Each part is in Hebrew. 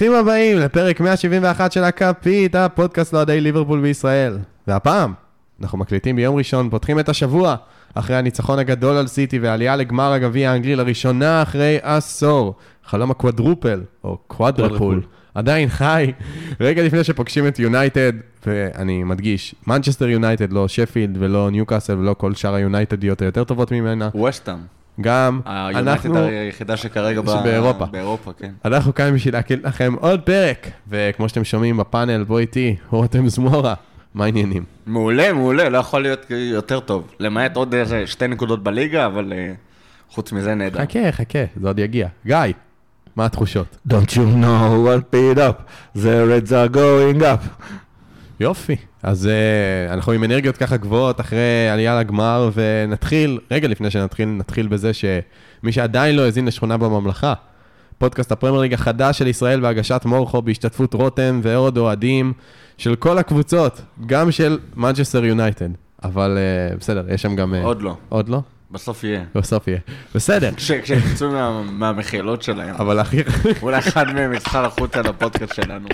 ברוכים הבאים לפרק 171 של הכפית, הפודקאסט לאוהדי ליברפול בישראל. והפעם, אנחנו מקליטים ביום ראשון, פותחים את השבוע, אחרי הניצחון הגדול על סיטי והעלייה לגמר הגביע האנגלי לראשונה אחרי עשור. חלום ה quadruple, או quadruple, עדיין חי, רגע לפני שפוגשים את יונייטד, ואני מדגיש, מנצ'סטר יונייטד, לא שפילד ולא ניוקאסל ולא כל שאר היונייטדיות היותר טובות ממנה. ווסטאם. גם היונייטד אנחנו... היחידה שכרגע ב- שבאירופה. באירופה, כן. אנחנו כאן בשביל להקליט לכם עוד פרק, וכמו שאתם שומעים בפאנל, בוא איתי, רותם זמורה, מה העניינים? מעולה, מעולה, לא יכול להיות יותר טוב. למעט עוד איזה שתי נקודות בליגה, אבל אה, חוץ מזה נהדר. חכה, חכה, זה עוד יגיע. גיא, מה התחושות? Don't you know what paid up? The reds are going up. יופי. אז uh, אנחנו עם אנרגיות ככה גבוהות אחרי עלייה לגמר, ונתחיל, רגע לפני שנתחיל, נתחיל בזה שמי שעדיין לא האזין לשכונה בממלכה, פודקאסט הפרמייר ליג החדש של ישראל בהגשת מורכו בהשתתפות רותם ועוד אוהדים של כל הקבוצות, גם של מנצ'סטר יונייטד. אבל אה, בסדר, יש שם גם... אה, עוד לא, עוד לא? בסוף יהיה. בסוף יהיה. בסדר. כש- כשהם יצאו מה- מהמחילות שלהם. אבל הכי, אולי אחד מהם יצא החוצה לפודקאסט שלנו.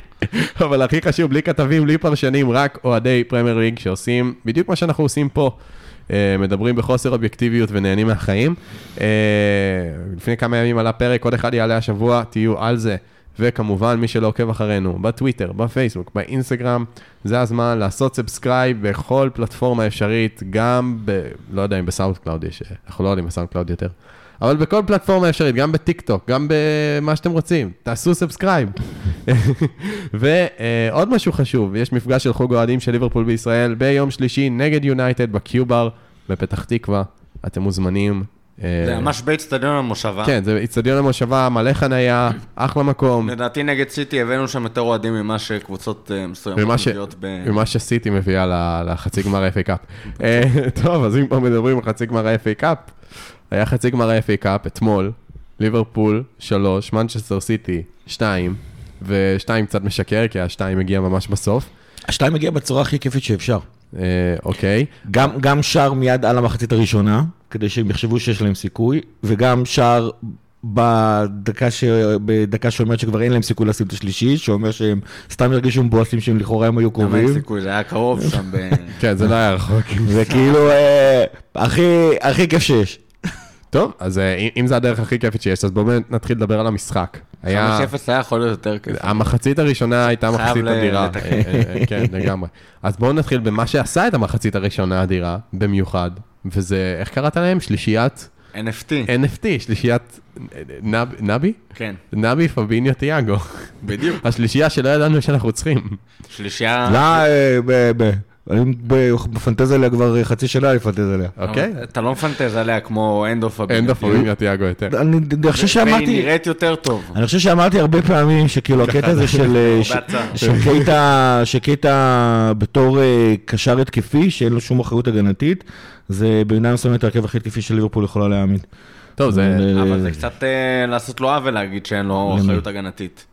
אבל הכי חשוב, בלי כתבים, בלי פרשנים, רק אוהדי פרמייר ליג שעושים בדיוק מה שאנחנו עושים פה. אה, מדברים בחוסר אובייקטיביות ונהנים מהחיים. אה, לפני כמה ימים עלה פרק, עוד אחד יעלה השבוע, תהיו על זה. וכמובן, מי שלא עוקב אחרינו, בטוויטר, בפייסבוק, באינסטגרם, זה הזמן לעשות subscribe בכל פלטפורמה אפשרית, גם ב... לא יודע אם בסאונד קלאוד יש, אנחנו לא יודעים בסאונד קלאוד יותר. אבל בכל פלטפורמה אפשרית, גם בטיק טוק, גם במה שאתם רוצים, תעשו subscribe. ועוד משהו חשוב, יש מפגש של חוג אוהדים של ליברפול בישראל ביום שלישי נגד יונייטד בקיובר בפתח תקווה. אתם מוזמנים. אה, זה ממש באצטדיון המושבה. כן, זה איצטדיון המושבה, מלא חניה, אחלה מקום. לדעתי נגד סיטי הבאנו שם יותר אוהדים ממה שקבוצות אה, מסוימות מביאות ב... ממה שסיטי מביאה ל- לחצי גמר ה-FA Cup. אה, טוב, אז אם כבר מדברים על חצי גמר ה-FA Cup, היה חצי גמר ה-FA Cup אתמול, ליברפול 3, מנצ'סטר סיטי 2, ו-2 קצת משקר, כי ה-2 הגיע ממש בסוף. השתיים מגיע בצורה הכי כיפית שאפשר. אה, אוקיי, גם, גם שער מיד על המחצית הראשונה, כדי שהם יחשבו שיש להם סיכוי, וגם שער בדקה, ש... בדקה שאומרת שכבר אין להם סיכוי לשים את השלישי, שאומר שהם סתם הרגישו מבואסים שהם לכאורה הם היו גם אין קרובים. סיכוי, זה היה קרוב שם ב... כן, זה לא היה רחוק. זה כאילו אה, הכי, הכי כיף שיש. טוב, אז אה, אם- זה הדרך הכי כיפית שיש, אז בואו נתחיל לדבר על המשחק. היה... 5-0 היה יכול להיות יותר כיף. המחצית הראשונה הייתה מחצית אדירה. אה, אה, כן, לגמרי. אז בואו נתחיל במה שעשה את המחצית הראשונה האדירה, במיוחד, וזה, איך קראת להם? שלישיית NFT. NFT, שלישיית נב- נבי? כן, נבי פביניו תיאגו. בדיוק. השלישייה שלא ידענו שאנחנו צריכים. שלישייה... לא, ב- ב- אני ב- מפנטז עליה כבר חצי שנה, אני מפנטז עליה. אוקיי? אתה לא מפנטז עליה כמו אנדו פביניו. אין פביניו תיאגו יותר. אני חושב והיא שאמרתי... נראית יותר טוב. אני חושב שאמרתי הרבה פעמים שכאילו הקטע הזה של... אה. שקייטה, שקייטה בתור אה, קשר התקפי, שאין לו שום אחריות הגנתית, זה במידה מסוימת ההרכב הכי התקפי של ליברפול יכולה להעמיד. טוב, זה... אה, אבל זה קצת לעשות לו עוול להגיד שאין לו אחריות הגנתית.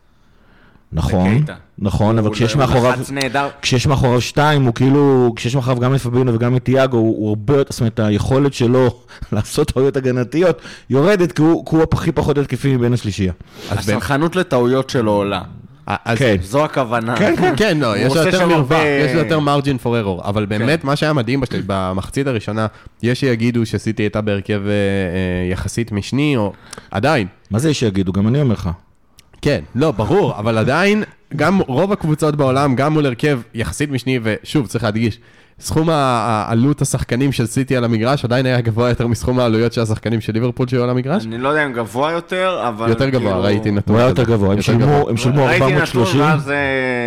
נכון. נכון, אבל הוא- כשיש הוא מאחוריו... לחץ נהדר. כשיש מאחוריו שתיים, הוא כאילו, כשיש מאחוריו גם את פבינו וגם את תיאגו, הוא הוא הרבה יותר, זאת אומרת, היכולת שלו לעשות טעויות הגנתיות יורדת, כי הוא כי הוא הכי פחות התקפי מבין השלישייה. הסלחנות לטעויות שלו עולה. אז- כן. זו הכוונה. כן, כן. כן, לא, הוא יש לו יותר מרווח, יש לו יותר מרג'ין פור ארור, אבל באמת, כן. מה שהיה מדהים במחצית הראשונה, יש שיגידו שסיטי הייתה בהרכב אה, אה, יחסית משני, או עדיין. מה זה יש שיגידו? גם אני אומר לך. כן, לא, ברור, אבל עדיין, גם רוב הקבוצות בעולם, גם מול הרכב יחסית משני, ושוב, צריך להדגיש, סכום העלות השחקנים של סיטי על המגרש עדיין היה גבוה יותר מסכום העלויות של השחקנים של ליברפול שהיו על המגרש. אני לא יודע אם גבוה יותר, אבל... יותר גבוה, כאילו- ראיתי נתון הוא היה. יותר גבוה, הם שילמו- הם שילמו ראיתי נתון 430. ואז אה,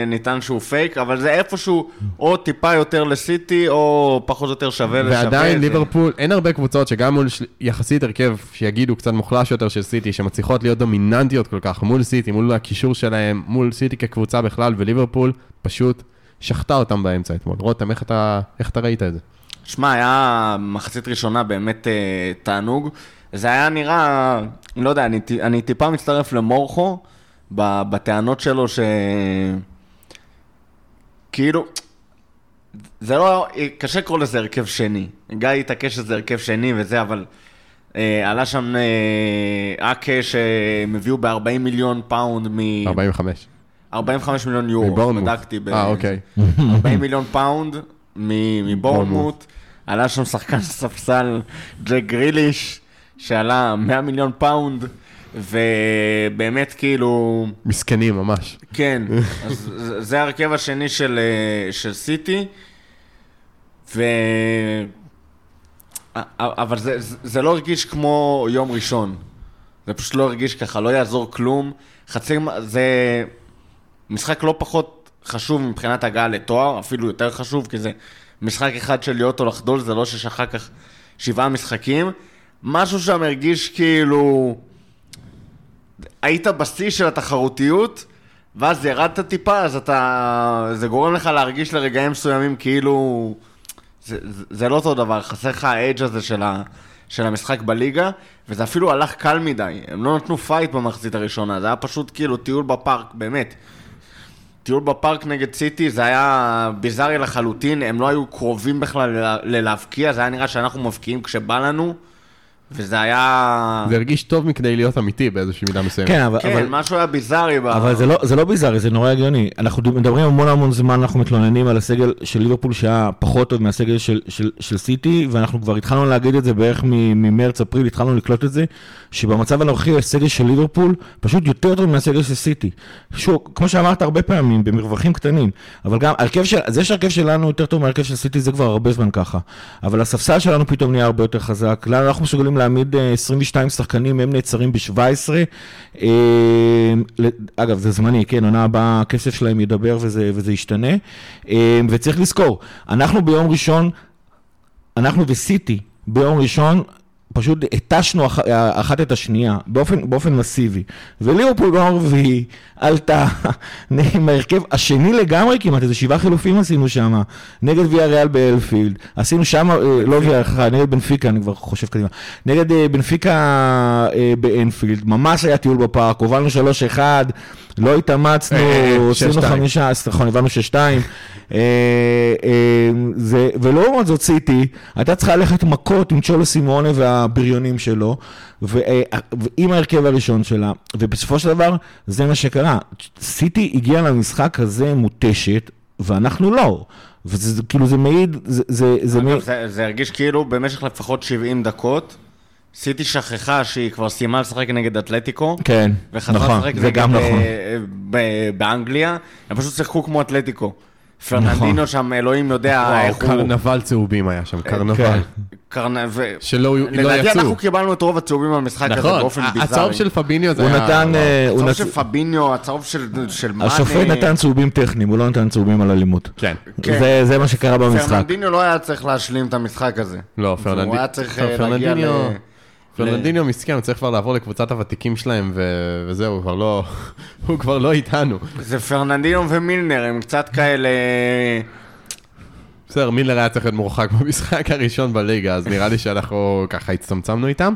נטען שהוא פייק, אבל זה איפשהו או טיפה יותר לסיטי, או פחות או יותר שווה לשווה. ועדיין זה- ליברפול, אין הרבה קבוצות שגם מול של- יחסית הרכב שיגידו קצת מוחלש יותר של סיטי, שמצליחות להיות דומיננטיות כל כך מול סיטי, מול הקישור שלהם, מול סיטי כקבוצה בכלל, וליברפול פשוט שחטה אותם באמצע אתמול. רותם, איך אתה, איך אתה ראית את זה? שמע, היה מחצית ראשונה באמת אה, תענוג. זה היה נראה, לא יודע, אני, אני טיפה מצטרף למורכו בטענות שלו ש... כאילו, זה לא, קשה לקרוא לזה הרכב שני. גיא התעקש שזה הרכב שני וזה, אבל אה, עלה שם אה, אקה שהם הביאו ב-40 מיליון פאונד מ... 45. 45 מיליון יורו. בדקתי. ב- אה, אוקיי. 40 מיליון פאונד מבורנמוט. עלה שם שחקן ספסל, ג'ק גריליש, שעלה 100 מיליון פאונד, ובאמת כאילו, מסכנים ממש. כן, אז זה- ההרכב השני של, אה, של סיטי, ו... אבל זה, זה- לא הרגיש כמו יום ראשון. זה פשוט לא הרגיש ככה, לא יעזור כלום. חצי, זה משחק לא פחות חשוב מבחינת הגעה לתואר, אפילו יותר חשוב, כי זה משחק אחד של להיות או לחדול, זה לא שיש אחר כך שבעה משחקים. משהו שם הרגיש כאילו... היית בשיא של התחרותיות, ואז ירדת טיפה, אז אתה... זה גורם לך להרגיש לרגעים מסוימים כאילו... זה, זה, זה לא אותו דבר, חסר לך האדג' הזה של, ה, של המשחק בליגה, וזה אפילו הלך קל מדי. הם לא נתנו פייט במחצית הראשונה, זה היה פשוט כאילו טיול בפארק, באמת. טיול בפארק נגד סיטי, זה היה ביזארי לחלוטין, הם לא היו קרובים בכלל ללהבקיע, זה היה נראה שאנחנו מבקיעים כשבא לנו, וזה היה... זה הרגיש טוב מכדי להיות אמיתי באיזושהי מידה מסוימת. כן, אבל... כן, אבל... משהו היה ביזארי. ב... אבל זה לא, זה לא ביזארי, זה נורא הגיוני. אנחנו מדברים המון המון זמן, אנחנו מתלוננים על הסגל של ליברפול שהיה פחות טוב מהסגל של, של, של סיטי, ואנחנו כבר התחלנו להגיד את זה בערך מ- ממרץ, אפריל, התחלנו לקלוט את זה, שבמצב הנוכחי הסגל של ליברפול פשוט יותר טוב מהסגל של סיטי. שוב, כמו שאמרת הרבה פעמים, במרווחים קטנים, אבל גם הרכב של, זה שהרכב שלנו יותר טוב מהרכב של סיטי זה כבר הרבה זמן ככה. אבל הספסל שלנו פתאום נהיה הרבה יותר חזק. לנו אנחנו מסוגלים להעמיד אה, 22 שחקנים, הם נעצרים ב-17. אה, אגב, זה זמני, כן, עונה הבאה הכסף שלהם ידבר וזה, וזה ישתנה. אה, וצריך לזכור, אנחנו ביום ראשון, אנחנו וסיטי ביום ראשון, פשוט התשנו אח, אחת את השנייה, באופן, באופן מסיבי. וליברפול ביום רביעי עלתה עם ההרכב השני לגמרי כמעט, איזה שבעה חילופים עשינו שם, נגד ויה ריאל באלפילד. עשינו שם, אה, לא ויה, סליחה, נגד בנפיקה, אני כבר חושב קדימה. נגד אה, בנפיקה אה, באנפילד, ממש היה טיול בפארק, הובלנו 3-1, לא התאמצנו, עשינו 6-2. חמישה, נכון, הבנו ששתיים. ולעומת זאת סיטי, הייתה צריכה ללכת מכות עם צ'ולו סימונה והבריונים שלו, ו- אה, ועם ההרכב הראשון שלה, ובסופו של דבר, זה מה שקרה. סיטי הגיעה למשחק הזה מותשת, ואנחנו לא. וזה זה- כאילו, זה מעיד, זה- זה זה מעיד... זה, זה הרגיש כאילו במשך לפחות 70 דקות, סיטי שכחה שהיא כבר סיימה לשחק נגד אתלטיקו, כן, וחזרה נכון, לשחק זה נגד גם נכון. אה, ב- באנגליה, הם פשוט שיחקו כמו אתלטיקו. פרננדיניו שם, אלוהים יודע איך הוא... קרנבל צהובים היה שם, קרנבל. כן. קרנ... ו... שלא לא לדעתי יצאו. אנחנו קיבלנו את רוב הצהובים במשחק הזה נכון, באופן ביזארי. הצהוב של פביניו זה הוא היה... נתן... אה, הצהוב של פביניו, הצהוב של, מאנה. השופט נתן צהובים טכניים, הוא לא נתן צהובים על אלימות. כן. כן. זה- זה מה שקרה במשחק. פרננדיניו לא היה צריך להשלים את המשחק הזה. לא, פרננדיניו... הוא היה צריך אה, להגיע ל... פרננדיניו... פרננדיניו מסכן, הוא צריך כבר לעבור לקבוצת הוותיקים שלהם, וזהו, הוא כבר לא... הוא כבר לא איתנו. זה פרננדינו ומילנר, הם קצת כאלה... בסדר, מילר היה צריך להיות מורחק במשחק הראשון בליגה, אז נראה לי שאנחנו ככה הצטמצמנו איתם.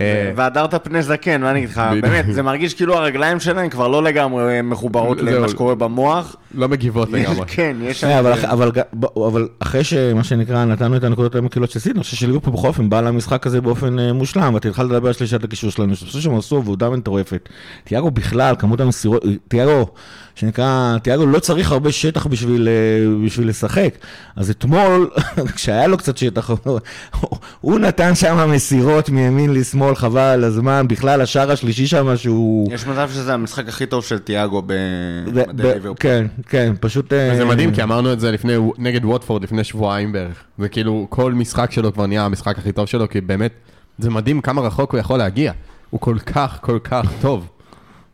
אה, והדרת פני זקן, מה אני אגיד לך. באמת, זה מרגיש כאילו הרגליים שלהם כבר לא לגמרי מחוברות זהו. למה שקורה במוח. לא מגיבות לגמרי. כן, יש. אה, אבל, אחרי שמה שנקרא נתנו את הנקודות המקלות של סיטי, אני חושב שליברפול בכל אופן בא למשחק הזה באופן אה, מושלם, ואתה התחלת לדבר על שלישת הקישור שלנו, שאני חושב שהם עשו עבודה מטורפת. תיאגו בכלל, כמות המסירות, תיאגו, שנקרא, תיאגו לא צריך הרבה שטח בשביל, אה, בשביל לשחק. אז אתמול, כשהיה לו קצת שטח, הוא- הוא נתן שם מסירות מימין לשמאל, חבל על הזמן, בכלל השער השלישי שם שהוא... יש מצב שזה המשחק הכי טוב של תיאגו ב- ב- במדי ב- ליברפול. כן, כן, פשוט... אה, זה מדהים, כי אמרנו את זה לפני, נגד ווטפורד לפני שבועיים בערך. זה כאילו, כל משחק שלו כבר נהיה המשחק הכי טוב שלו, כי באמת, זה מדהים כמה רחוק הוא יכול להגיע. הוא כל כך, כל כך טוב.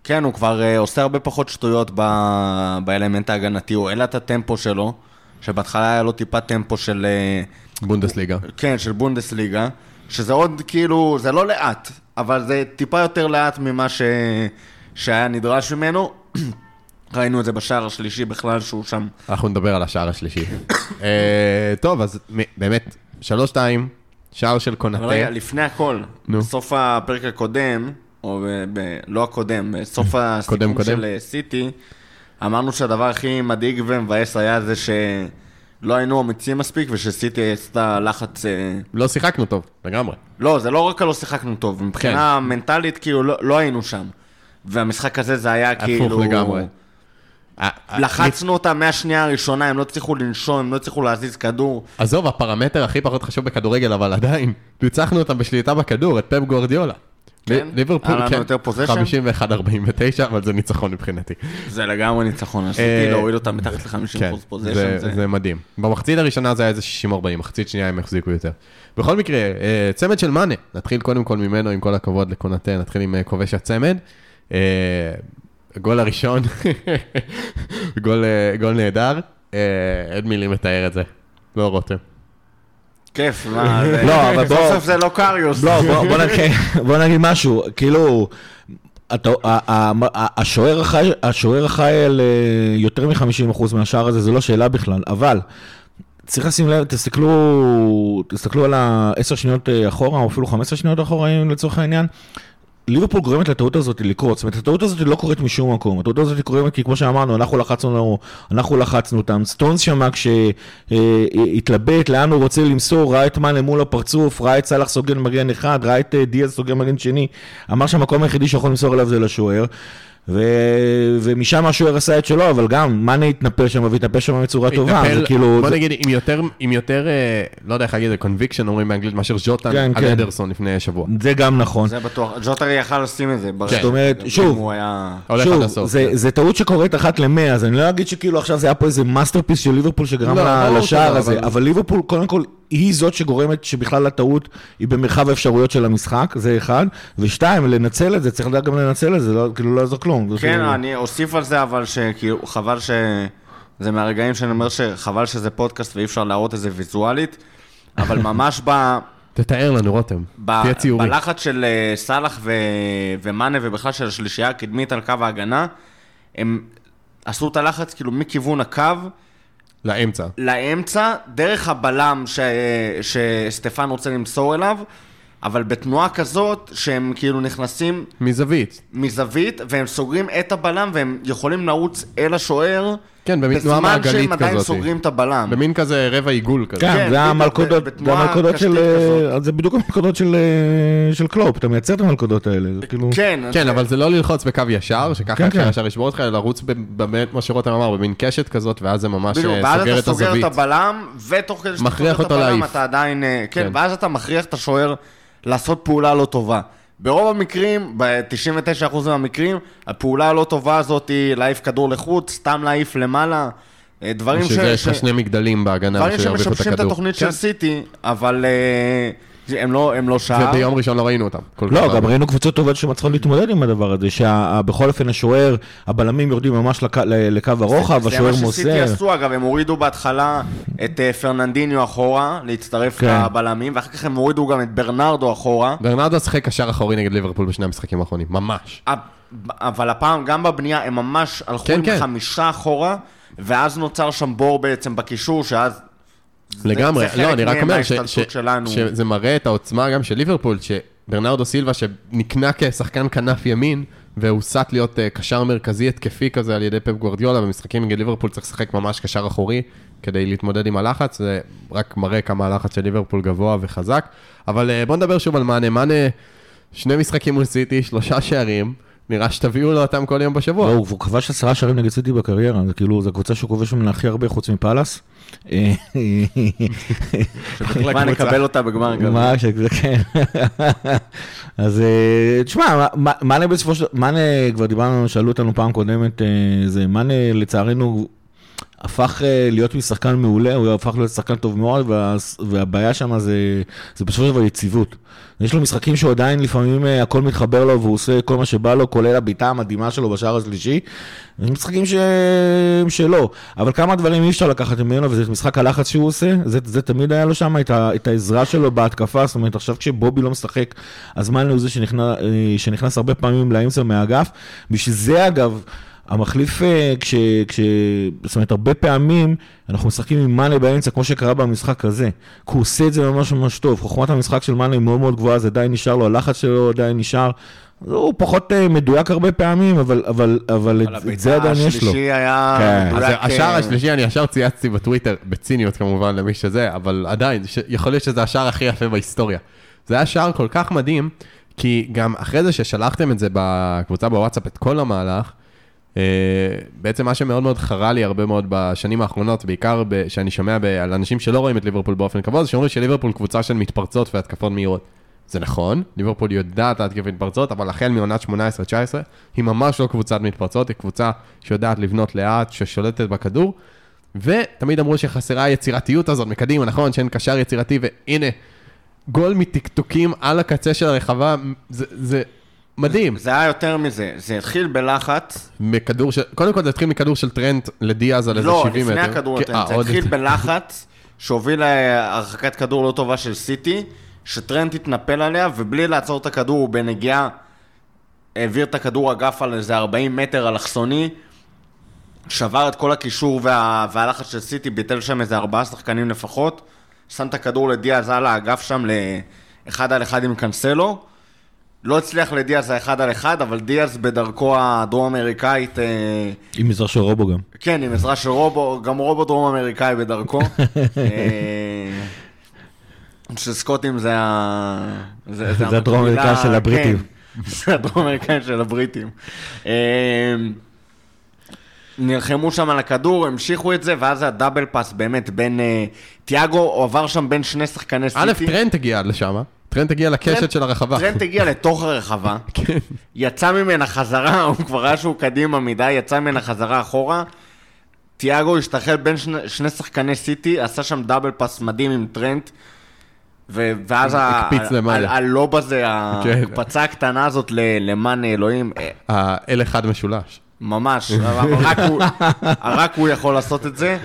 כן, הוא כבר אה, עושה הרבה פחות שטויות ב- באלמנט ההגנתי, הוא העלה את הטמפו שלו, שבהתחלה היה לו טיפה טמפו של... אה, בונדסליגה. כן, של בונדסליגה, שזה עוד כאילו, זה לא לאט, אבל זה טיפה יותר לאט ממה ש... שהיה נדרש ממנו. ראינו את זה בשער השלישי בכלל, שהוא שם. אנחנו נדבר על השער השלישי. אה, טוב, אז באמת, שלוש-שתיים, שער של אבל רגע. לפני הכל, נו. בסוף הפרק הקודם, או ב... ב... לא הקודם, בסוף הסיכום קודם. של אה, סיטי, אמרנו שהדבר הכי מדאיג ומבאס היה זה ש... לא היינו אמיצים מספיק, ושסיטי עשתה לחץ... אה, לא שיחקנו טוב, לגמרי. לא, זה לא רק לא שיחקנו טוב, מבחינה כן. מנטלית, כאילו, לא, לא היינו שם. והמשחק הזה זה היה כאילו... הפוך לגמרי. לחצנו אותם מהשנייה הראשונה, הם לא הצליחו לנשום, הם לא הצליחו להזיז כדור. עזוב, הפרמטר הכי פחות חשוב בכדורגל, אבל עדיין, ניצחנו אותם בשליטה בכדור, את פפ גוורדיולה. כן? ליברפול, כן, יותר possession? 51-49, אבל זה ניצחון מבחינתי. זה לגמרי ניצחון, עשיתי אה, להוריד אותם מתחת ל-50% כן, פוזיישן. זה, זה... מדהים. במחצית הראשונה זה היה איזה 60-40, מחצית שנייה הם החזיקו יותר. בכל מקרה, אה, צמד של מאנה, נתחיל קודם כל ממנו, עם כל הכבוד לקונטה, נתחיל עם אה, כובש הצמד. הגול הראשון, גול, גול נהדר, אין מילים לתאר את זה. לא רותם. כיף, מה. לא, אבל בוא- סוף סוף זה לא קריוס. לא, בוא, נגיד, משהו, כאילו, השוער אחראי, אחראי על אה, יותר מ-50% מהשער הזה, זה לא שאלה בכלל, אבל צריך לשים לב, תסתכלו, תסתכלו על ה-10 שניות אה, אחורה, או אפילו 15 שניות אחורה, אם לצורך העניין. ליברפול גורמת לטעות הזאת לקרות, זאת אומרת, הטעות הזאת לא קורית משום מקום, הטעות הזאת קורית כי כמו שאמרנו, אנחנו לחצנו, אנחנו לחצנו אותם, סטונס שם כשהתלבט לאן הוא רוצה למסור, ראה את מאנה מול הפרצוף, ראה את סאלח סוגן מגן אחד, ראה את אה, דיאז סוגן מגן שני, אמר שהמקום היחידי שיכול למסור אליו זה לשוער. ו... ומשם השוער עשה את שלו, אבל גם מאנה התנפל שם והתנפל שם בצורה טובה, זה כאילו... בוא זה- נגיד, עם יותר, עם יותר, אה, לא יודע איך להגיד, זה conviction אומרים באנגלית, מאשר ז'וטן כן, על כן. אדרסון לפני שבוע. זה גם נכון. זה בטוח. ג'וטר יכל לשים את זה. כן. זאת אומרת, שוב, היה... שוב, הסוף. זה, כן. זה טעות שקורית אחת למאה, אז אני לא אגיד שכאילו עכשיו זה היה פה איזה מאסטרפיס של ליברפול שגרם לא, לה- ברור לשער שלא, הזה, אבל- אבל ליברפול קודם כל היא זאת שגורמת שבכלל הטעות היא במרחב האפשרויות של המשחק, זה אחד, ושתיים, לנצל את זה, צריך לדעת גם לנצל את זה, לא, כאילו לא יעזור כלום. זה כן, כאילו- אני אוסיף על זה, אבל שכאילו, חבל ש... זה מהרגעים שאני אומר שחבל שזה פודקאסט ואי אפשר להראות את זה ויזואלית, אבל ממש ב... תתאר לנו, רותם. ב- תהיה ציורי. בלחץ של אה, סאלח ו... ומאנה ובכלל של השלישייה הקדמית על קו ההגנה, הם עשו את הלחץ כאילו מכיוון הקו לאמצע. לאמצע, דרך הבלם ש... שסטפן רוצה למסור אליו, אבל בתנועה כזאת שהם כאילו נכנסים מזווית. מזווית, והם סוגרים את הבלם, והם יכולים לרוץ אל השוער, כן, במין תנועה בזמן מעגלית שהם עדיין כזאת. סוגרים את הבלם. במין כזה רבע עיגול כזה. כן, כן, זה בדיוק, המלכודות, זה המלכודות של, זה בדיוק המלכודות של, קלופ, אתה מייצר את המלכודות האלה, זה כאילו... כן, כן, אבל זה לא ללחוץ בקו ישר, שככה כן, כן. ישר ישבור אותך, אלא לרוץ באמת, כמו שרותם אמר, במין קשת כזאת, ואז זה ממש בדיוק, אה, ואז סוגר אתה את סוגר הזווית. את הבלם, ותוך כדי שאתה סוגר את הבלם. אתה עדיין... אה, כן, כן. ואז אתה מכריח את השוער לעשות פעולה לא טובה. ברוב המקרים, ב-99% מהמקרים, הפעולה הלא טובה הזאת היא להעיף כדור לחוץ, סתם להעיף למעלה, אה, דברים ש... שזה יש לך שני מגדלים בהגנה, דברים את שמשבשים את הכדור. התוכנית כן. של סיטי, אבל אה, הם לא- הם לא שער. וביום ראשון לא ראינו אותם. לא, הרבה. גם ראינו קבוצות טובות שמצליחות להתמודד עם הדבר הזה, שבכל אופן השוער, הבלמים יורדים ממש לק- לקו הרוחב, השוער זה מה שסיטי מוסר. עשו, אגב, הם הורידו בהתחלה את אה, פרננדיניו אחורה, להצטרף כן. לבלמים, ואחר כך הם הורידו גם את ברנרדו אחורה. ברנרדו שיחק קשר אחורי נגד ליברפול בשני המשחקים האחרונים, ממש. אבל הפעם, גם בבנייה, הם ממש הלכו כן, עם כן. חמישה אחורה, ואז נוצר שם בור בעצם בקישור, שאז... לגמרי, לא, אני רק אומר. שזה מראה את העוצמה גם של ליברפול, שברנרדו סילבה, שנקנה כשחקן כנף ימין, והוסט להיות אה, קשר מרכזי התקפי כזה על ידי פפ גוורדיולה, במשחקים נגד ליברפול צריך לשחק ממש קשר אחורי, כדי להתמודד עם הלחץ, זה רק מראה כמה הלחץ של ליברפול גבוה וחזק. אבל אה, בוא נדבר שוב על מאנה, מאנה, שני משחקים מול סיטי, שלושה שערים, נראה שתביאו לו אותם כל יום בשבוע. לא, הוא כבש עשרה שערים נגד סיטי בקריירה, זה כאילו, זו הקבוצה שהוא כובש ממנה הכי הרבה חוץ מפאלאס. שבתקווה נקבל אותה בגמר הגביע. מה, כן. אז אה, תשמע, מה- מאנה בסופו של... מאנה, כבר דיברנו, שאלו אותנו פעם קודמת, אה, זה מאנה לצערנו הפך אה, להיות משחקן מעולה, הוא הפך להיות שחקן טוב מאוד, וה- והבעיה שם זה, זה בסופו של דבר יציבות. יש לו משחקים שהוא עדיין לפעמים אה, הכל מתחבר לו והוא עושה כל מה שבא לו, כולל הבעיטה המדהימה שלו בשער השלישי. יש משחקים ש... שלא, אבל כמה דברים אי אפשר לקחת ממנו, וזה משחק הלחץ שהוא עושה, זה, זה תמיד היה לו שם, את, ה, את העזרה שלו בהתקפה, זאת אומרת, עכשיו כשבובי לא משחק, מאנה הוא זה שנכנס, אה, שנכנס הרבה פעמים לאמצע מהאגף, בשביל זה אגב, המחליף, אה, כש, כש... זאת אומרת, הרבה פעמים אנחנו משחקים עם מאנה באמצע, כמו שקרה במשחק הזה. כי הוא עושה את זה ממש ממש טוב. חוכמת המשחק של מאנה היא מאוד מאוד גבוהה, זה עדיין נשאר לו, הלחץ שלו עדיין נשאר. הוא פחות אה, מדויק הרבה פעמים, אבל, אבל, אבל את, את זה עדיין יש לו. השלישי היה כן. אז מדויק, השער אה, השלישי, אני ישר צייצתי בטוויטר, בציניות כמובן למי שזה, אבל עדיין, ש- יכול להיות שזה השער הכי יפה בהיסטוריה. זה היה שער כל כך מדהים, כי גם אחרי זה ששלחתם את זה בקבוצה בוואטסאפ, את כל המהלך, בעצם מה שמאוד מאוד חרה לי הרבה מאוד בשנים האחרונות, בעיקר שאני שומע על אנשים שלא רואים את ליברפול באופן קבוע, זה שאומרים שליברפול קבוצה של מתפרצות והתקפות מהירות. זה נכון, ליברפול יודעת להתקיף מתפרצות, אבל החל מעונת 18-19, היא ממש לא קבוצת מתפרצות, היא קבוצה שיודעת לבנות לאט, ששולטת בכדור, ותמיד אמרו שחסרה היצירתיות הזאת מקדימה, נכון? שאין קשר יצירתי, והנה, גול מטקטוקים על הקצה של הרחבה, זה, זה מדהים. זה היה יותר מזה, זה התחיל בלחץ, מכדור של, קודם כל זה התחיל מכדור של טרנט לדיאז על איזה לא, 70 מטר. לפני הכדור כן, נותן, אה, זה התחיל. בלחץ שהוביל להרחקת כדור לא טובה של סיטי, שטרנט התנפל עליה, ובלי לעצור את הכדור, הוא בנגיעה העביר את הכדור אגף על איזה 40 מטר אלכסוני, שבר את כל הקישור וה... והלחץ של סיטי, ביטל שם איזה ארבעה שחקנים לפחות, שם את הכדור לדיאז על האגף שם לאחד על אחד עם קנסלו. לא הצליח לדיאז האחד על אחד, אבל דיאז בדרכו הדרום אמריקאית אה, עם עזרה של רובו גם. כן, עם עזרה של רובו, גם רובו דרום אמריקאי בדרכו. אה, שסקוטים זה ה... זה הדרום המקבילה- אמריקאי של הבריטים. כן, זה הדרום אמריקאי של הבריטים. אה, נלחמו שם על הכדור, המשיכו את זה, ואז הדאבל פאס באמת בין... תיאגו עבר שם בין שני שחקני סיטי. א', טרנט הגיע לשם, טרנט הגיע לקשת טרנט- של הרחבה. טרנט הגיע לתוך הרחבה, כן. יצא ממנה חזרה, הוא כבר ראה שהוא קדימה מדי, יצא ממנה חזרה אחורה. תיאגו השתחרר בין שני, שני שחקני סיטי, עשה שם double pass מדהים עם טרנט. ו- ואז ה lob הזה, כן. ההקפצה הקטנה הזאת ל- למען אלוהים, אה, האל אחד משולש. ממש, רק הוא- רק הוא יכול לעשות את זה.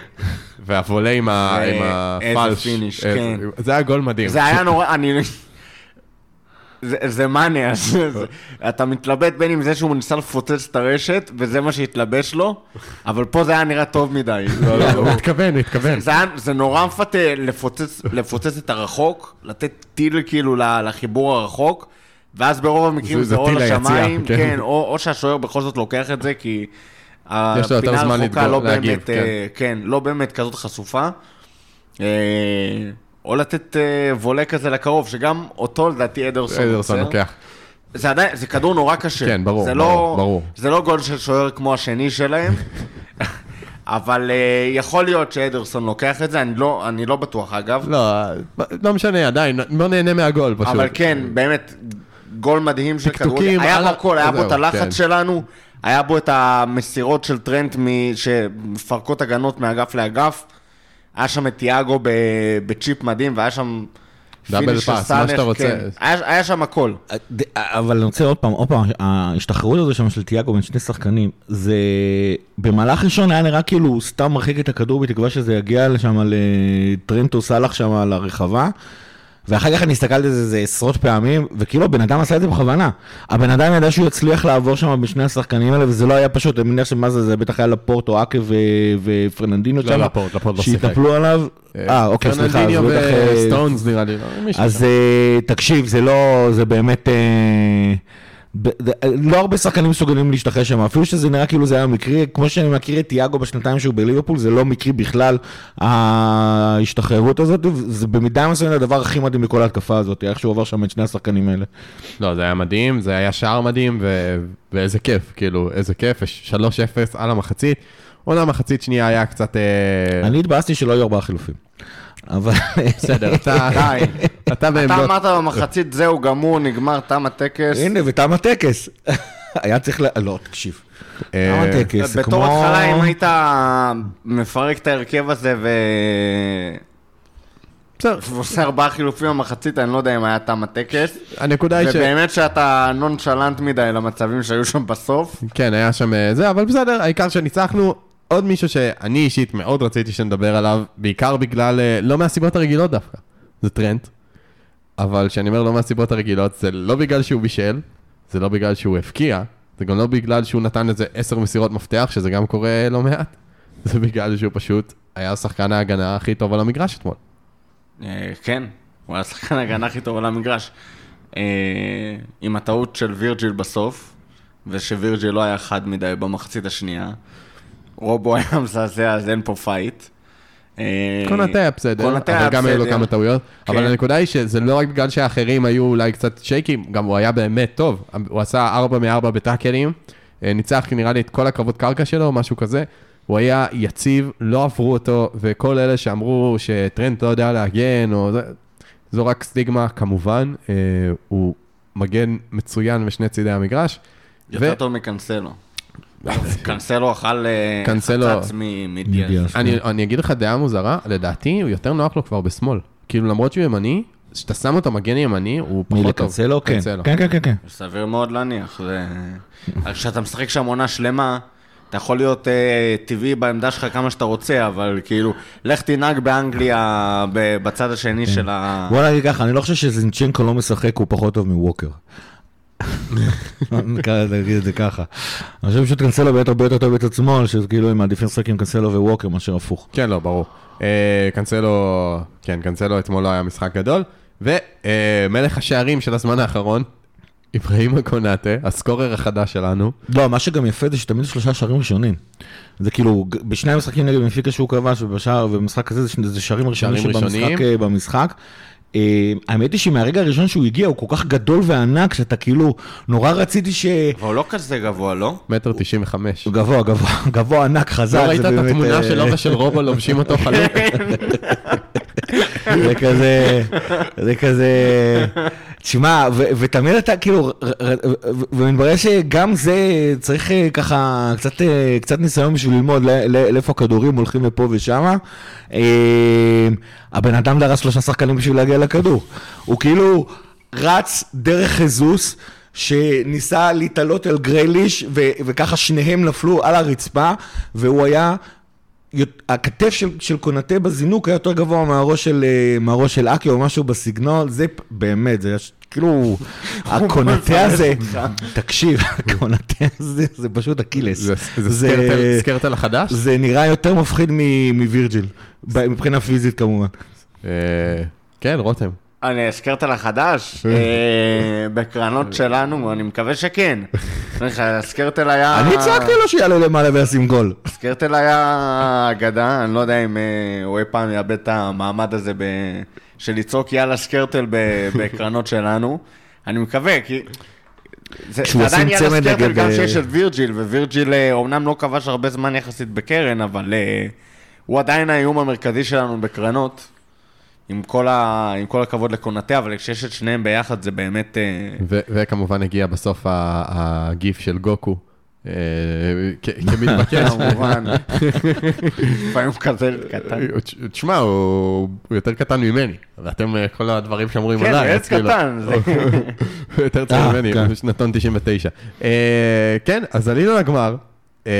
והוולה עם ה- ו- עם איזה הפלש. פיניש, איזה- כן. זה היה גול מדהים. זה היה נורא, אני... זה, זה מאניה, אז זה- אתה מתלבט בין אם זה שהוא ניסה לפוצץ את הרשת, וזה מה שהתלבש לו, אבל פה זה היה נראה טוב מדי. לא, לא, הוא התכוון, הוא התכוון. זה, נורא מפתה לפוצץ, לפוצץ את הרחוק, לתת טיל כאילו לחיבור הרחוק, ואז ברוב המקרים זה- או לשמיים, כן. כן, או, או שהשוער בכל זאת לוקח את זה, כי הפינה הרחוקה לא להגיב, אה, כן, לא באמת כזאת חשופה. אה, או לתת אה, וולה כזה לקרוב, שגם אותו לדעתי אדרסון אדרסון. לוקח. זה עדיין, זה כדור נורא קשה. כן, ברור, זה ברור, לא, ברור. זה לא גול של שוער כמו השני שלהם, אבל אה, יכול להיות שאדרסון לוקח את זה, אני לא, אני לא בטוח אגב. לא, לא משנה, עדיין, בוא נהנה מהגול פשוט. אבל כן, באמת, גול מדהים של כדורגל. היה על בו הכל, היה בו את הלחץ כן. שלנו, היה בו את המסירות של טרנט מ- שמפרקות הגנות מאגף לאגף. היה שם את תיאגו ב- בצ'יפ מדהים, והיה שם... double finish של pass, מה שאתה רוצה. כן. היה היה שם הכל. אבל אני רוצה עוד פעם, עוד פעם, ההשתחררות הזו שם של תיאגו בין שני שחקנים, זה במהלך ראשון היה נראה כאילו הוא סתם מרחיק את הכדור בתקווה שזה יגיע לשם לטרנט או סאלח שם על הרחבה. ואחר כך אני הסתכלתי על זה איזה עשרות פעמים, וכאילו הבן אדם עשה את זה בכוונה. הבן אדם ידע שהוא יצליח לעבור שם בשני השחקנים האלה, וזה לא היה פשוט, אני מניח שמה זה, זה בטח היה לפורט או אקה ופרננדינו לא, שם, לפורט, לפורט לא שיחק. שהתנפלו עליו. אה, אוקיי, סליחה, אז בטח... אה, וסטונס נראה לי. לא, אז. אה, תקשיב, זה לא, זה באמת, אה, ב- ד- לא הרבה שחקנים מסוגלים להשתחרר שם, אפילו שזה נראה כאילו זה היה מקרי, כמו שאני מכיר את תיאגו בשנתיים שהוא בליברפול, זה לא מקרי בכלל, ההשתחררות הזאת, זה במידה מסוימת הדבר הכי מדהים מכל ההתקפה הזאת, איך שהוא עבר שם את שני השחקנים האלה. לא, זה היה מדהים, זה היה שער מדהים, ו... ואיזה כיף, כאילו, איזה כיף, 3-0 על המחצית. עונה מחצית שנייה היה קצת... אה, אני התבאסתי שלא היו ארבעה חילופים. אבל... בסדר, אתה... די. אתה אתה בעמדות... אמרת במחצית, זהו, גמור, נגמר, תם הטקס. הנה, ותם הטקס. היה צריך ל... לא, תקשיב. אה, תם הטקס, זה בתור כמו... התחלה, אם היית מפרק את ההרכב הזה ו... בסדר, ועושה ארבעה חילופים במחצית, אני לא יודע אם היה תם הטקס. הנקודה היא ש... ובאמת שאתה נונשלנט מדי למצבים שהיו שם בסוף. כן, היה שם אה, זה, אבל בסדר, העיקר שניצחנו. עוד מישהו שאני אישית מאוד רציתי שנדבר עליו, בעיקר בגלל, אה, לא מהסיבות הרגילות דווקא, זה טרנד. אבל כשאני אומר לא מהסיבות הרגילות, זה לא בגלל שהוא בישל, זה לא בגלל שהוא הבקיע, זה גם לא בגלל שהוא נתן איזה עשר מסירות מפתח, שזה גם קורה לא מעט. זה בגלל שהוא פשוט היה שחקן ההגנה הכי טוב על המגרש אתמול. אה, כן, הוא היה שחקן ההגנה הכי טוב על המגרש. אה, עם הטעות של וירג'יל בסוף, ושווירג'יל לא היה חד מדי במחצית השנייה. רובו היה מזעזע, אז אין פה פייט. קונאטה היה בסדר, אבל גם היו לו. כמה טעויות. כן. אבל הנקודה היא שזה לא רק בגלל שהאחרים היו אולי קצת שייקים, גם הוא היה באמת טוב. הוא עשה 4 מ-4 בטאקלים, אה, ניצח נראה לי את כל הקרבות קרקע שלו, משהו כזה. הוא היה יציב, לא עברו אותו, וכל אלה שאמרו שטרנט לא יודע להגן, או זה, זו רק סטיגמה, כמובן. אה, הוא מגן מצוין משני צידי המגרש. יותר ו- טוב מקנסלו. קנסלו אכל אה, חצץ מ- מדיאז. מדיאז. אני, אני אגיד לך דעה מוזרה, לדעתי הוא יותר נוח לו כבר בשמאל. כאילו למרות שהוא ימני, כשאתה שם אותו מגן ימני, הוא פחות טוב. כן. קנסלו. כן, כן, כן, כן. סביר מאוד להניח. כשאתה משחק שם עונה שלמה, אתה יכול להיות אה, טבעי בעמדה שלך כמה שאתה רוצה, אבל כאילו, לך תנהג באנגליה בצד השני כן. של ה... בוא נגיד ככה, אני לא חושב שזינצ'נקו לא משחק, הוא פחות טוב מווקר. נקרא נגיד את זה ככה. אני חושב שפשוט קנסלו באמת הרבה יותר טוב בצד שמאל, שכאילו הם מעדיפים לשחק עם קנסלו וווקר מאשר הפוך. כן, לא, ברור. אה, קנסלו, כן, קנסלו אתמול לא היה משחק גדול. ומלך השערים של הזמן האחרון, אברהים קונאטה, הסקורר החדש שלנו. לא, מה שגם יפה זה שתמיד יש שלושה שערים ראשונים. זה כאילו, בשני המשחקים נגד בנפיקה שהוא כבש, ובמשחק הזה זה שערים ראשונים שבמשחק. אה, במשחק. אה, האמת היא שמהרגע הראשון שהוא הגיע, הוא כל כך גדול וענק, שאתה כאילו, נורא רציתי ש... אבל הוא לא כזה גבוה, לא? מטר תשעים וחמש. הוא גבוה, גבוה, גבוה ענק, חזק. לא ראית את התמונה אה, שלו ושל רובו לובשים אותו חלוק? זה כזה, זה כזה, תשמע, ותמיד אתה כאילו, ומתברר שגם זה צריך אה, ככה קצת, אה, קצת ניסיון בשביל ללמוד לאיפה הכדורים הולכים לפה ושמה. אה, הבן אדם דרס שלושה שחקנים בשביל להגיע לכדור. הוא כאילו רץ דרך חזוס. שניסה להתעלות על גרייליש, ו- וככה שניהם נפלו על הרצפה, והוא היה הכתף של, של קונטה בזינוק היה יותר גבוה מהראש של, אה, מהראש של אקי או משהו בסגנון, זה באמת, זה יש- כאילו, הקונטה הזה, תקשיב, הקונטה הזה, זה פשוט אקילס. זה סקרטל- החדש? זה נראה יותר מפחיד מווירג'יל, מבחינה פיזית כמובן. אה, כן, רותם. אני הזכרת על החדש, אה, בקרנות שלנו, אני מקווה שכן. סקרטל היה... אני צעקתי לו שיעלה למעלה וישים גול. סקרטל היה אגדה, אני לא יודע אם אה, הוא אי פעם יאבד את המעמד הזה. של לצעוק יאללה סקרטל בקרנות שלנו. אני מקווה, כי... כשהוא זה עדיין ישים יאללה צמד סקרטל נגד, גם אה, שיש את וירג'יל, ווירג'יל אומנם לא כבש הרבה זמן יחסית בקרן, אבל הוא עדיין האיום המרכזי שלנו בקרנות. עם כל, ה... עם כל הכבוד לקונטה, אבל כשיש את שניהם ביחד זה באמת... אה, ו- וכמובן הגיע בסוף ה- הגיף של גוקו. אה, כמתבקש. כמובן. לפעמים הוא כזה קטן. הוא- תשמע, הוא יותר קטן ממני, ואתם, אה, כל הדברים שאומרים כן, עליי, עץ אז כאילו- קטן. זה- הוא יותר צעיר אה, ממני, כן. הוא שנתון 99. אה, כן, אז עלינו לגמר. אה,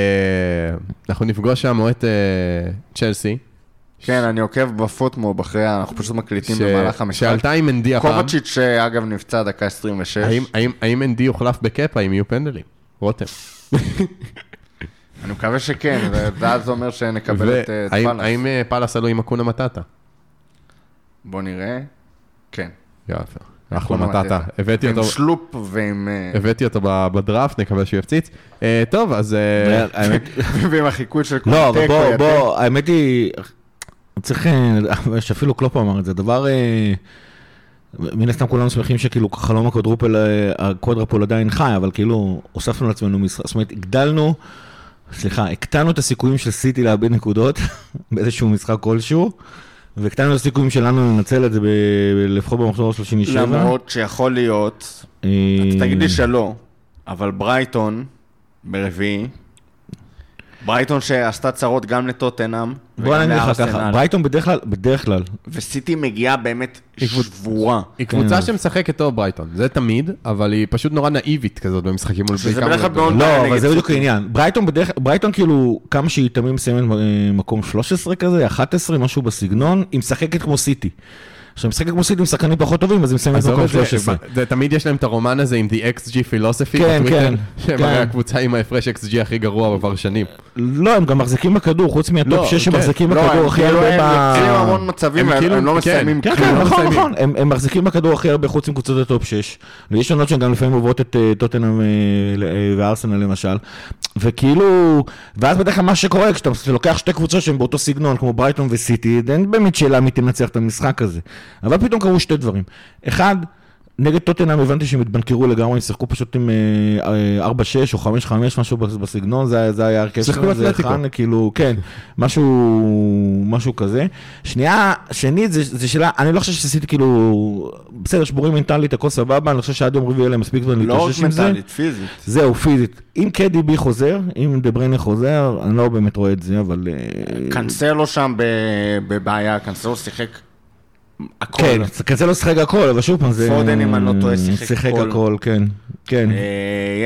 אנחנו נפגוש שם או את אה, צ'לסי, כן, אני עוקב בפוטמוב אחרי, אנחנו פשוט מקליטים ש- במהלך המשחק. שעלתה עם אנדי הפעם. קובצ'יץ' שאגב נפצע דקה 26. האם- האם- האם אנדי יוחלף בקאפה אם יהיו פנדלים? רותם. אני מקווה שכן, ואז זה אומר שנקבל את אה, את והאם- פאלאס. האם אה, פאלאס עלו עם אקונה מטאטה? בוא נראה. כן. יפה, אחלה מטאטה. מטאטה. הבאתי עם אותו, שלופ ועם... אה, הבאתי אותו בדראפט, נקווה שהוא יפציץ. אה, טוב, אז... אה, ועם החיקוי של לא, אבל קונאטה, בוא, קונאטה. בוא, האמת היא, צריך, אה, שאפילו קלופ אמר את זה, דבר, אה, מן הסתם כולנו שמחים שכאילו חלום ה quadruple, אה, ה quadruple עדיין חי, אבל כאילו הוספנו לעצמנו משחק, זאת אומרת, הגדלנו, סליחה, הקטנו את הסיכויים של סיטי לאבד נקודות באיזשהו משחק כלשהו, והקטנו את הסיכויים שלנו לנצל את זה ב- לפחות במחזור ה-37. למרות שיכול להיות, אז תגיד לי שלא, אבל ברייטון ברביעי, ברייטון שעשתה צרות גם לטוטנאם בוא נגיד לך ככה, ברייטון בדרך כלל, בדרך כלל, וסיטי מגיעה באמת שבורה. היא קבוצה כן. שמשחקת טוב ברייטון, זה תמיד, אבל היא פשוט נורא נאיבית כזאת במשחקים מול שזה בעיקר בדרך כלל מאוד- לא, אבל זה בדיוק. העניין. ברייטון בדרך, ברייטון כאילו, כמה שהיא תמיד מסיימת אה, מקום 13 כזה, 11, משהו בסגנון, היא משחקת כמו סיטי. עכשיו, משחקת כמו סיטי עם שחקנים פחות טובים, אז הם מסיימים עזוב במקום את זה, 13. זה תמיד יש להם את הרומן הזה עם The XG Philosophy כן, כן, שהם כן. הרי הקבוצה עם ההפרש XG הכי גרוע כבר שנים. לא, הם גם מחזיקים בכדור, חוץ לא, מה top 6 הם כן. מחזיקים לא, בכדור הם הכי כאילו הרבה הם ב... יוצרים המון מצבים, הם הם כאילו- הם לא כן, מסיימים כן, כלום. כן, לא נכון, מסיימים. נכון, הם, הם מחזיקים בכדור הכי הרבה חוץ מקבוצות ה top 6, ויש עונות שהן גם לפעמים עוברות את אה, טוטנאם אה, אה, וארסנל למשל, וכאילו, ואז בדרך כלל מה שקורה, כשאתה לוקח שתי קבוצות שהן באותו סגנון, כמו ברייטון וסיטי, אין באמת שאלה מי תנצח את המשחק הזה, אבל פתאום קרו שתי דברים, אחד, נגד טוטנאם הבנתי שהם התבנקרו לגמרי, הם שיחקו פשוט עם אה, אה, 4-6 או 5-5, משהו בסגנון, זה, היה- זה היה הרכב שלהם, זה. הכן, כאילו, כן, משהו, משהו כזה. שנייה, שנית, זה, זה שאלה, אני לא חושב שעשיתי כאילו, בסדר, שבורים מנטלית, הכל סבבה, אני חושב שעד יום רביעי יהיה להם מספיק זמן לא רק להתאושש עם זה. מנטלית, פיזית. זהו, פיזית. אם קדיבי חוזר, אם דה בריינה חוזר, אני לא באמת רואה את זה, אבל... אה, קנסלו שם ב- בבעיה, קנסלו שיחק הכל. כן, קצלו שיחק הכל, אבל שוב פעם, זה... פודן, אם אני לא טועה, שיחק שיחק הכל. הכל, כן. כן, אה,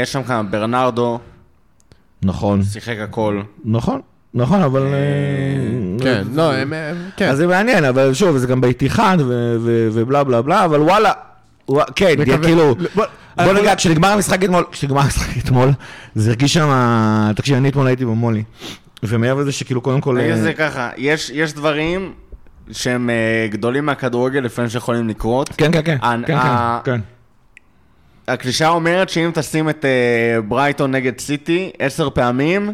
יש שם כמה, ברנרדו, נכון. שיחק הכל. נכון, נכון, אבל... אה, כן, לא, הם, כן. אז זה מעניין, אבל שוב, זה גם באיתיחד ו- ו- ובלה בלה בלה, אבל וואלה, ווא- כן, כאילו, בוא- נגיד, כשנגמר המשחק אתמול, כשנגמר המשחק אתמול, זה הרגיש שם, תקשיב, אני אתמול הייתי במולי, ומעבר לזה שכאילו קודם כל, אה, את זה ככה, יש יש דברים שהם אה, גדולים מהכדורגל לפעמים שיכולים לקרות. כן, כן, כן, ה- כן, ה- כן, כן, הקלישאה אומרת שאם תשים את אה, ברייטון נגד סיטי עשר פעמים,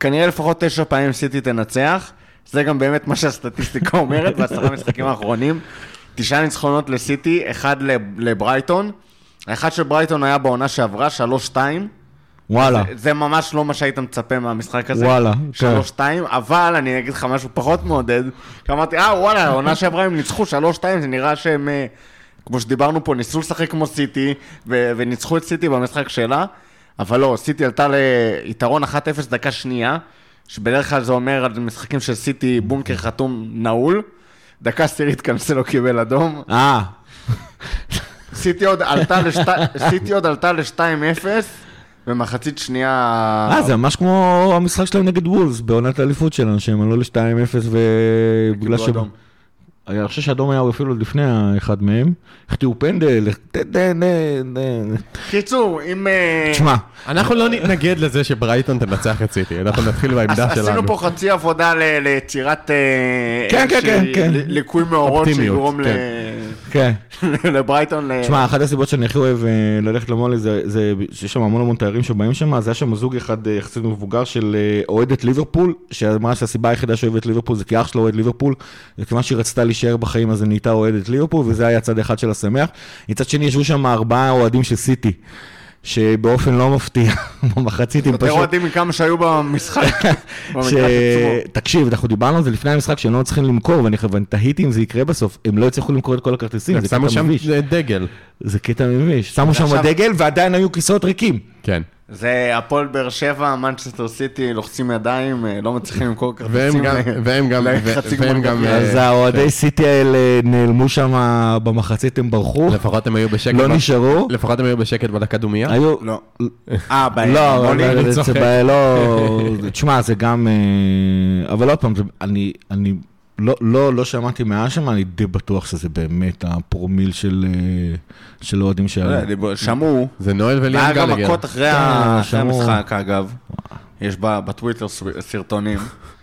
כנראה לפחות תשע פעמים סיטי תנצח. זה גם באמת מה שהסטטיסטיקה אומרת בעשרה המשחקים האחרונים. תשעה ניצחונות לסיטי, אחד לב- לברייטון. האחד של ברייטון היה בעונה שעברה, שלוש-שתיים. וואלה, זה, זה ממש לא מה שהיית מצפה מהמשחק הזה. וואלה, שלוש-שתיים, אבל אני אגיד לך משהו פחות מעודד. כי אמרתי, אה, וואלה, העונה שעברה הם ניצחו שלוש-שתיים, זה נראה שהם, אה, כמו שדיברנו פה, ניסו לשחק כמו סיטי, ו- וניצחו את סיטי במשחק שלה, אבל לא, סיטי עלתה ליתרון 1-0 דקה שנייה, שבדרך כלל זה אומר על משחקים של סיטי בונקר חתום נעול. דקה עשירית קנסלו קיבל אדום. אה, סיטי עוד עלתה ל-2-0, במחצית שנייה... אה, זה ממש כמו המשחק שלהם נגד וולס, בעונת האליפות שלנו, שהם עלו ל-2-0 ובגלל ש... אדום. אני חושב שאדום היה אפילו עוד לפני האחד מהם, החטיאו פנדל, קיצור, אם... אה, תשמע, אנחנו לא נתנגד לזה שברייטון תנצח את סיטי, אנחנו נתחיל בעמדה שלנו. עשינו פה חצי עבודה ל- ליצירת אה, כן, כן, איזושהי כן, כן. ל- ליקוי מאורות שיגרום ל- כן. לברייטון. ל- תשמע, אחת הסיבות שאני הכי אוהב אה, ללכת למולי זה, זה שיש שם המון המון תיירים שבאים שם, אז היה שם זוג אחד אה, יחסית מבוגר של אה, אוהדת ליברפול, שאמרה שהסיבה היחידה שאוהבת ליברפול זה כי אח שלה אוהד ליברפול, וכיוון שהיא רצתה להישאר בחיים אז היא נהייתה אוהדת ליברפול, וזה היה צד אחד של השמח. מצד שני ישבו שם ארבעה אוהדים של סיטי. שבאופן לא מפתיע, במחצית הם יותר פשוט... אוהדים מכמה שהיו במשחק. ש... תקשיב, אנחנו דיברנו על זה לפני המשחק שהם לא צריכים למכור, ואני תהיתי אם זה יקרה בסוף, הם לא יצליחו למכור את כל הכרטיסים, זה שמו קטע שם מביש. דגל. זה קטע מביש. שמו שם דגל ועדיין היו כיסאות ריקים. כן. זה הפועל באר שבע, מנצ'סטר סיטי, לוחצים ידיים, אה, לא מצליחים למכור והם כרטיסים. גם, ל- והם גם, והם גם. אה, אז האוהדי סיטי האלה נעלמו שם במחצית, הם ברחו, לפחות הם היו בשקט. לא נשארו. לפחות הם היו בשקט בדקה דומייה. היו... לא. אה, ב- לא, לא, תשמע, זה גם, אה, אבל עוד פעם, אני לא, לא, לא שמעתי מהאשם, אני די בטוח שזה באמת הפרומיל של, אה, של אוהדים לא שהיו. יודע, דיבר- שמעו, זה נואל וליאם והיה גם גלגר. מכות אחרי כן. המשחק, אגב. יש בטוויטר סרטונים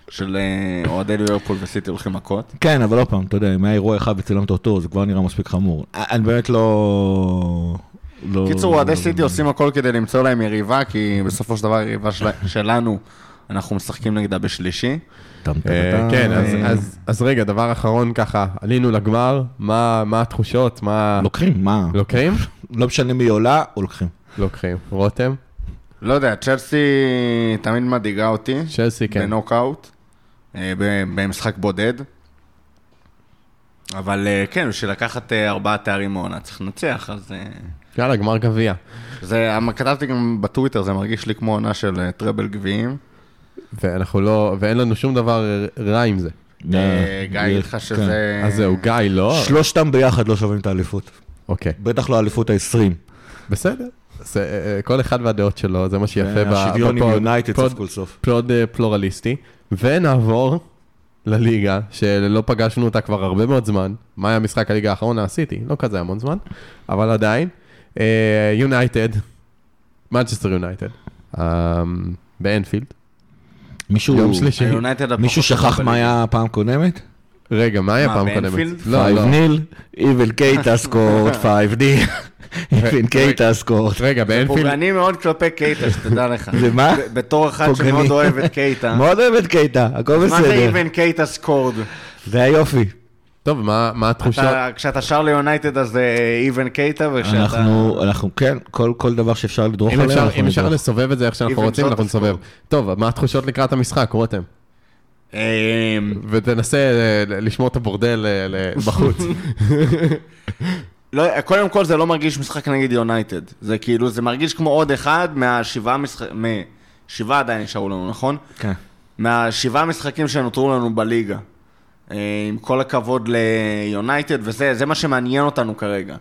של אה, אוהדי ליברפול וסיטי הולכים מכות. כן, אבל עוד פעם, אתה יודע, אם היה אירוע אחד וצילמת אותו, זה כבר נראה מספיק חמור. אני באמת לא... לא קיצור, אוהדי לא- סיטי עושים הכל כדי למצוא להם יריבה, כי בסופו של דבר היריבה של- שלנו, אנחנו משחקים נגדה בשלישי. אה. כן, אז- רגע, דבר אחרון ככה, עלינו לגמר, מה מה התחושות? מה... לוקחים, מה? לוקחים? לא משנה מי עולה, או לוקחים. לוקחים. רותם? לא יודע, צ'לסי תמיד מדאיגה אותי. צ'לסי, כן. בנוקאוט, אה, ב- במשחק בודד. אבל אה, כן, בשביל לקחת ארבעה תארים מעונה צריך לנצח, אז... יאללה, גמר גביע. זה, כתבתי גם בטוויטר, זה מרגיש לי כמו עונה של treble גביעים. ואנחנו לא, ואין לנו שום דבר רע עם זה. אה, גיא יגיד לך כן. שזה... אז זהו, גיא, לא? שלושתם ביחד לא שווים את האליפות. אוקיי, בטח לא האליפות ה-20. בסדר. זה, אה, כל אחד והדעות שלו, זה מה שיפה ב- השוויון עם ב pod- יונייטד pod- סוף כל סוף. pod אה, פלורליסטי. ונעבור לליגה, שלא פגשנו אותה כבר הרבה מאוד זמן. מה היה משחק הליגה האחרון? הסיטי, לא כזה המון זמן, אבל עדיין. יונייטד, מנצ'סטר יונייטד, באנפילד, מישהו, מישהו שכח. מה היה פעם קודמת? רגע, מה היה פעם קודמת? לא, לא. 5 nil, even קייטה scored 5 nil, even קייטה scored. רגע, באנפילד, פוגעני מאוד כלפי קייטה, שתדע לך. זה מה? בתור אחד. שמאוד אוהב את קייטה. מאוד אוהב את קייטה, הכל מה זה בסדר. איבן קייטה סקורד? זה היופי. טוב, מה מה התחושות? אתה- כשאתה שר ליונייטד אז זה איבן קייטה, וכשאתה... אנחנו, אנחנו, כן, כל כל דבר שאפשר לדרוך אם עליה, אפשר- אנחנו אם אפשר נדרוך. לסובב את זה איך שאנחנו Even רוצים, אנחנו נסובב. טוב, מה התחושות לקראת המשחק, רותם? אמ, ותנסה אה, לשמור את הבורדל אה, בחוץ. לא, קודם כל זה לא מרגיש משחק נגד יונייטד. זה כאילו, זה מרגיש כמו עוד אחד מהשבעה משחקים, שבעה עדיין נשארו לנו, נכון? כן. מהשבעה משחקים שנותרו לנו בליגה. אה, עם כל הכבוד ליונייטד, וזה זה מה שמעניין אותנו כרגע.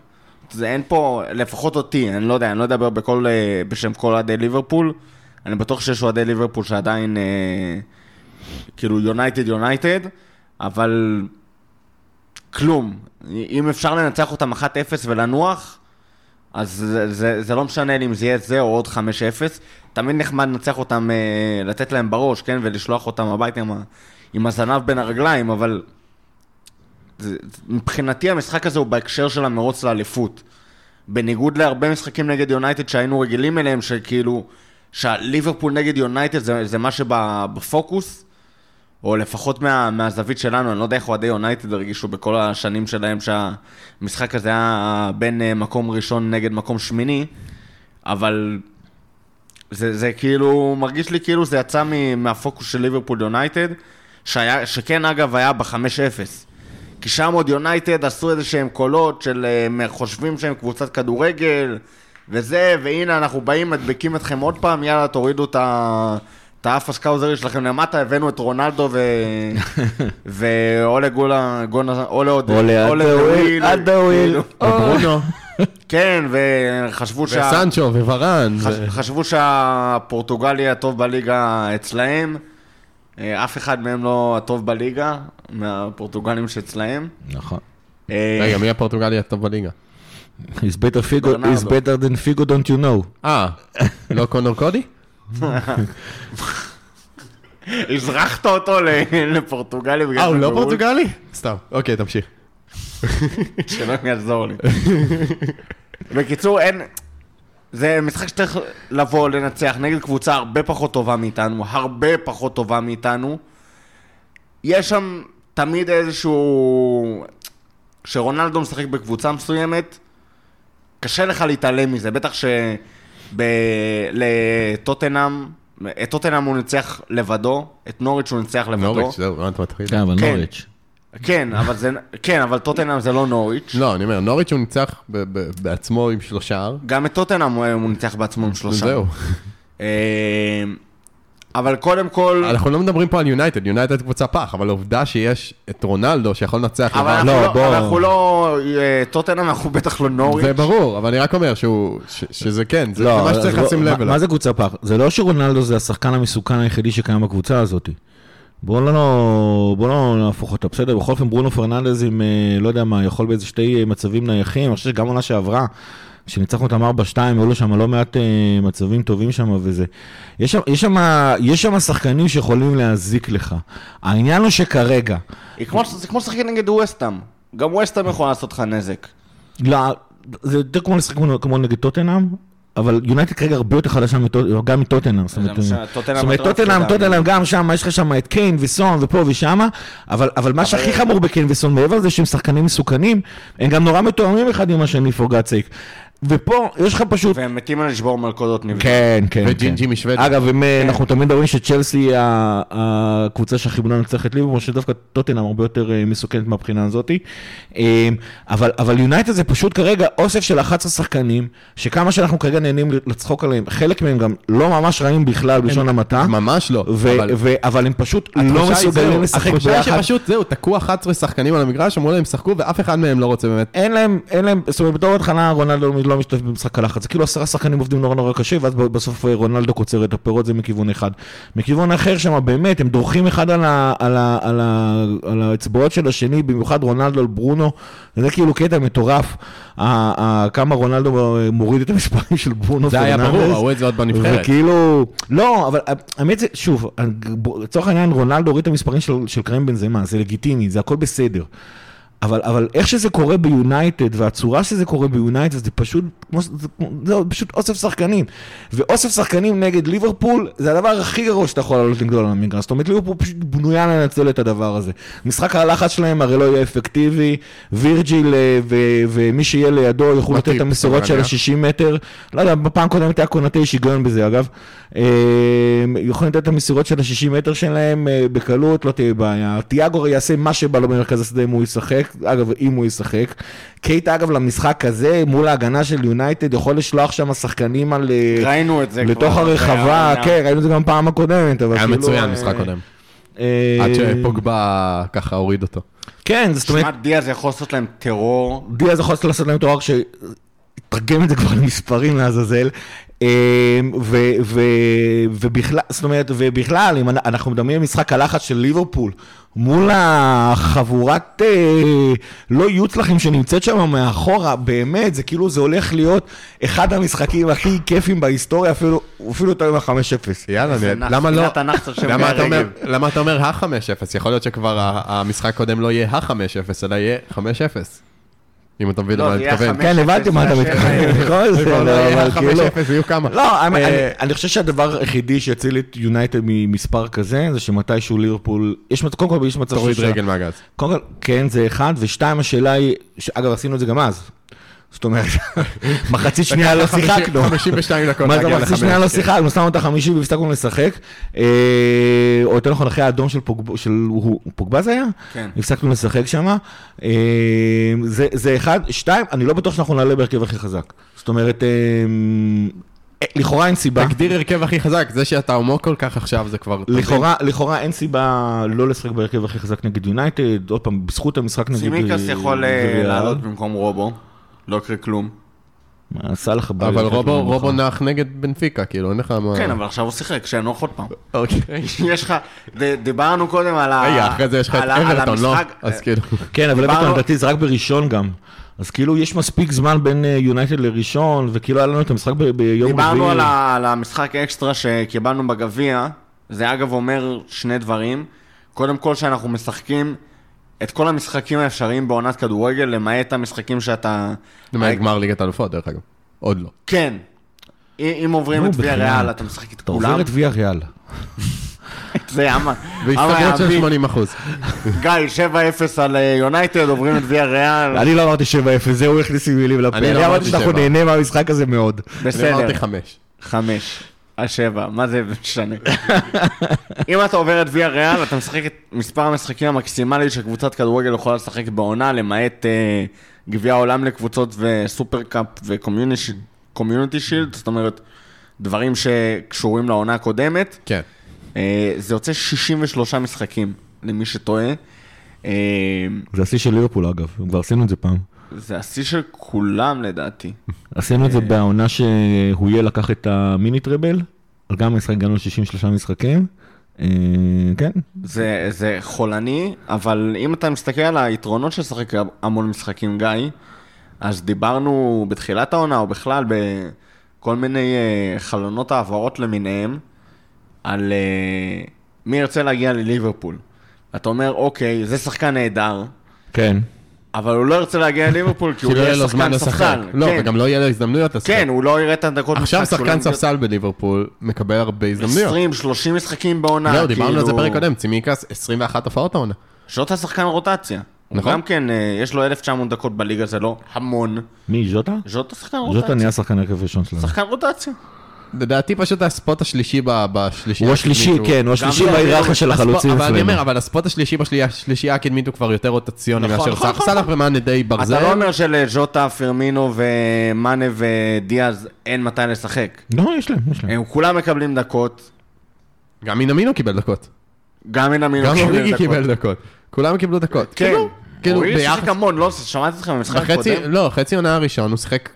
זה אין פה, לפחות אותי, אני לא יודע, אני לא אדבר בכל, אה, בשם כל אוהדי ליברפול. אני בטוח שיש אוהדי ליברפול שעדיין, אה, כאילו יונייטד יונייטד, אבל כלום. אם אפשר לנצח אותם 1-0 ולנוח, אז זה, זה, זה לא משנה לי אם זה יהיה זה או עוד 5-0. תמיד נחמד לנצח אותם, אה, לתת להם בראש, כן? ולשלוח אותם הביתה עם, עם הזנב בין הרגליים, אבל מבחינתי המשחק הזה הוא בהקשר של המרוץ לאליפות. בניגוד להרבה משחקים נגד יונייטד שהיינו רגילים אליהם, שכאילו, שהליברפול נגד יונייטד זה, זה מה שבפוקוס, או לפחות מה, מהזווית שלנו, אני לא יודע איך אוהדי יונייטד הרגישו בכל השנים שלהם שהמשחק הזה היה בין אה, מקום ראשון נגד מקום שמיני, אבל זה, זה כאילו, מרגיש לי כאילו זה יצא מהפוקוס של ליברפול יונייטד, שהיה, שכן אגב היה ב-5-0. כי שם עוד יונייטד עשו איזה שהם קולות של אה, חושבים שהם קבוצת כדורגל וזה, והנה אנחנו באים, מדבקים אתכם עוד פעם, יאללה תורידו את ה... את האף הסקאוזרי שלכם למטה, הבאנו את רונלדו ו... ואולה גולה, גונה, אולה עוד... הוויל, עד הוויל. כאילו. ברונו, כן, וחשבו שה... וסנצ'ו וורן. חשבו שהפורטוגלי הטוב בליגה אצלהם, אף אחד מהם לא הטוב בליגה, מהפורטוגלים שאצלהם. נכון. אה, רגע, מי הפורטוגלי הטוב בליגה? He's better Figo, he's better than Figo, don't you know. אה, לא קונור קודי? הזרחת אותו לפורטוגלי בגלל אה, הוא לא שהוא בחו"ל? פורטוגלי? סתם. אוקיי, תמשיך. שלא יעזור לי. בקיצור, אין... זה משחק שצריך לבוא, לנצח נגד קבוצה הרבה פחות טובה מאיתנו, הרבה פחות טובה מאיתנו. יש שם תמיד איזשהו... כשרונלדו משחק בקבוצה מסוימת, קשה לך להתעלם מזה, בטח שלטוטנאם, את טוטנאם הוא ניצח לבדו, את נוריץ' הוא ניצח לבדו. נוריץ', זהו, אתה מתחיל? כן, אבל כן. נוריץ'. כן, אבל זה... כן, אבל טוטנאם זה לא נוריץ'. לא, אני אומר, נוריץ' הוא ניצח ב- ב- בעצמו עם שלושה. גם את טוטנאם הוא הוא ניצח בעצמו עם שלושה. זהו. אה, אבל קודם כל... אנחנו לא מדברים פה על יונייטד, יונייטד קבוצה פח, אבל העובדה שיש את רונלדו שיכול לנצח אבל אנחנו לא, לא, בוא. אנחנו לא... אה, טוטנאם אנחנו בטח לא נוריץ'. זה ברור, אבל אני רק אומר שהוא, ש- שזה כן, זה לא, מה שצריך לשים לב מה- אליו. מה זה קבוצה פח? זה לא שרונלדו זה השחקן המסוכן היחידי שקיים בקבוצה הזאת. בואו לא, בוא לא נהפוך אותה, בסדר? בכל אופן ברונו פרננדז עם, אה, לא יודע מה, יכול באיזה שתי אה, מצבים נייחים, אני חושב שגם עונה שעברה, כשניצחנו אותם 4-2, היו לו שם לא מעט אה, מצבים טובים שם וזה. יש שם, יש שם, יש שם שחקנים שיכולים להזיק לך. העניין הוא שכרגע, כמו- זה כמו לשחק נגד ווסטאם. גם ווסטאם יכול לעשות לך נזק. לא, זה יותר כמו לשחק כמו נגד טוטנאם, אבל יונייטד כרגע הרבה יותר חדשה גם מטוטנאם. זאת אומרת, יותר טוטנאם. טוטנאם גם שם, יש לך שם את קיין וסון ופה ושמה, אבל, אבל מה שהכי חמור בקיין וסון, מעבר לזה שהם שחקנים מסוכנים, הם גם נורא מתואמים אחד עם השני, for God's sake. ופה יש לך פשוט... והם מתים על לשבור מלכודות נבדל. כן, כן, כן. וג'ינג'י משוודיה. אגב, אם, כן. אנחנו תמיד אומרים שצ'לסי היא הקבוצה שהכי בונה לנצח את ליברפול, שדווקא טוטנאם הרבה יותר אה, מסוכנת מהבחינה הזאת. אה, אבל, אבל יונייטד זה פשוט כרגע אוסף של 11 שחקנים, שכמה שאנחנו כרגע נהנים לצחוק עליהם, חלק מהם גם לא ממש רעים בכלל בלשון המעטה. ממש לא. ו- אבל ו- אבל הם פשוט לא מסוגלים לשחק התחושה היא ביחד. שפשוט זהו, תקעו 11 שחקנים על המגרש, אמרו להם שחקו, ואף אחד מהם לא רוצה באמת. אין להם, אין להם, זאת אומרת, בתור התחלה רונלדו לא משתתף במשחק הלחץ, זה כאילו עשרה שחקנים עובדים נורא נורא קשה, ואז בסוף רונלדו קוצר את הפירות, זה מכיוון אחד. מכיוון אחר שם, באמת, הם דורכים אחד על, ה, על, ה, על, ה, על האצבעות של השני, במיוחד רונלדו על ברונו, זה כאילו קטע מטורף, כמה רונלדו מוריד את המספרים של ברונו זה היה. ברור, ראו את זה עוד בנבחרת. וכאילו, לא, אבל האמת זה, שוב, לצורך העניין רונלדו הוריד את המספרים של, של קרים בנזמה, זה לגיטימי, זה הכל בסדר. אבל, אבל איך שזה קורה ביונייטד, והצורה שזה קורה ביונייטד, זה פשוט, כמו, זה, זה פשוט אוסף שחקנים. ואוסף שחקנים נגד ליברפול, זה הדבר הכי גרוע שאתה יכול לעלות לגדול על המגרש. זאת אומרת, ליברפול פשוט בנויה לנצל את הדבר הזה. משחק הלחץ שלהם הרי לא יהיה אפקטיבי, וירג'יל אה, ו, ומי שיהיה לידו יוכלו לתת את המסירות של ה-60 מטר. לא יודע, בפעם קודמת היה קונטה, יש היגיון בזה אגב. אה, יכולים לתת את המסירות של ה-60 מטר שלהם אה, בקלות, לא תהיה בעיה. תיאגו יעשה מה שבא לו במרכז השדה אם הוא ישחק, אגב, אם הוא ישחק. קייט, אגב, למשחק הזה, מול ההגנה של יונייטד, יכול לשלוח שם שחקנים על... אה, ראינו את זה כבר. לתוך הרחבה, כן, ראינו את זה גם פעם הקודמת, אבל היה כאילו... מצוין, אה, משחק קודם. אה, עד שפוגבה ככה הוריד אותו. כן, זאת אומרת, שמע, דיאז יכול לעשות להם טרור. דיאז יכול לעשות להם תואר שתרגם את זה כבר למספרים לעזאזל. אה, ו- ו- ובכלל, זאת אומרת, ובכלל, אם אנחנו מדמיינים משחק הלחץ של ליברפול מול החבורת אה, לא יוצלחים שנמצאת שם מאחורה, באמת, זה כאילו זה הולך להיות אחד המשחקים הכי כיפים בהיסטוריה, אפילו אפילו יותר מה-5-0. יאללה, איזה אני- נח- למה לא? למה אתה אומר- רגב. למה אתה אומר ה-5-0? יכול להיות שכבר המשחק הקודם לא יהיה ה-5-0, אלא יהיה 5-0. אם אתה מבין לא, למה אני מתכוון. כן, הבנתי מה אתה מתכוון. זה לא אבל כאילו... ה-5-0, יהיו כמה. לא, אני- אה, אני- חושב שהדבר היחידי שיציל את יונייטד ממספר כזה, זה שמתישהו ליברפול, יש מצב, קודם כל יש מצב תוריד רגל מהגז. קודם כל, כן, זה אחד, ושתיים, השאלה היא, אגב, עשינו את זה גם אז. זאת אומרת, מחצית שנייה לא שיחקנו. 52 דקות להגיע מחצית לחמש, שנייה לא כן. שיחקנו, שמנו את החמישי והפסקנו לשחק. אה, או יותר נכון, אחרי האדום של זה היה? כן. הפסקנו לשחק שם. זה אחד. שתיים, אני לא בטוח שאנחנו נעלה בהרכב הכי חזק. זאת אומרת, אה, אה, לכאורה אין סיבה. תגדיר הרכב הכי חזק, זה שאתה עמוק כל כך עכשיו זה כבר... לכאורה, לכאורה אין סיבה לא לשחק בהרכב הכי חזק נגד יונייטד, עוד פעם, בזכות המשחק נגד... סימיקס יכול אה. לעלות במקום רובו. לא יקרה כלום. מה, סאלח בא... אבל רובו. רובו נח נגד בנפיקה, כאילו, אין לך מה... כן, אבל עכשיו הוא שיחק, שינוח עוד פעם. אוקיי. יש לך, ד- דיברנו קודם על ה... רגע, אחרי זה יש לך את אברטון, לא? אז כאילו... כן, אבל אברטון לדעתי זה רק בראשון גם. אז כאילו יש מספיק זמן בין אה, יונייטד לראשון, וכאילו היה לנו את המשחק ב- ביום רביעי. דיברנו על המשחק אקסטרה שקיבלנו בגביע, זה אגב אומר שני דברים. קודם כל שאנחנו משחקים את כל המשחקים האפשריים בעונת כדורגל, למעט המשחקים שאתה... למעט גמר ליגת אלופות, דרך אגב. עוד לא. כן. אם עוברים את ויה ריאל, אתה משחק את כולם. אתה עובר את ויה ריאל. זה אמה. והסתכלות של 80 אחוז. גיא, 7-0 על אה, יונייטד, עוברים את ויה ריאל. אני לא אמרתי 7-0, זהו הכניס לי מילים לפה. לא אני אמרתי שאנחנו נהנה מהמשחק הזה מאוד. בסדר. אני אמרתי 5. 5. השבע, מה זה משנה? אם אתה עובר את ויה ריאל, אתה משחק את מספר המשחקים המקסימלי שקבוצת כדורגל יכולה לשחק בעונה, למעט uh, גביע העולם לקבוצות וסופר קאפ וקומיוניטי שילד, זאת אומרת, דברים שקשורים לעונה הקודמת. כן. Uh, זה יוצא 63 משחקים, למי שטועה. אה, זה השיא של ליברפול אגב, כבר עשינו את זה פעם. זה השיא של כולם לדעתי. עשינו את זה בעונה שהויה לקח את המיני טראבל, אבל גם משחק הגענו ל-63 משחקים. אה, כן, זה, זה חולני, אבל אם אתה מסתכל על היתרונות של לשחק המון משחקים, גיא, אז דיברנו בתחילת העונה, או בכלל בכל מיני uh, חלונות העברות למיניהם, על מי ירצה להגיע לליברפול. אתה אומר, אוקיי, זה שחקן נהדר, כן. אבל הוא לא ירצה להגיע לליברפול כי הוא לא יהיה יהיה לו זמן שחקן לשחק. ספסל. לא, כן, וגם לא יהיה לו הזדמנויות לשחק. כן, הוא לא יראה את הדקות עכשיו משחק שחקן לא- ספסל בליברפול מקבל הרבה הזדמנויות. 20, 30 משחקים בעונה. זהו, דיברנו על זה כאילו- פרק קודם, צימיקס 21 הופעות העונה. זאת השחקן רוטציה. נכון. גם כן, אה, יש לו 1,900 דקות בליגה, זה לא המון. מי, ז'וטה? ז'וטה רוטציה. נהיה שחקן הרכב ראשון שלנו. שחקן רוטציה. לדעתי פשוט הספוט השלישי ב- בשלישייה הוא השלישי, כן, הוא השלישי בהיררכיה של החלוצים אבל אני אומר, אצלנו. אבל הספוט השלישי בשלישייה הקדמית הוא כבר יותר רוטציוני נכון, מאשר נכון, סאלח. נכון, סאלח ומאנה די ברזל. אתה לא אומר שלז'וטה, פרמינו ומאנה ודיאז אין מתי לשחק. לא, יש להם, יש להם. הם כולם מקבלים דקות, גם מינמינו קיבל דקות. גם מנמינו גם קיבל דקות. כולם קיבלו דקות. כן. כאילו, כאילו ביחס... שיחק המון, לא, שמעתי אותך במשחק הקודם. לא, חצי עונה הראשון הוא שיחק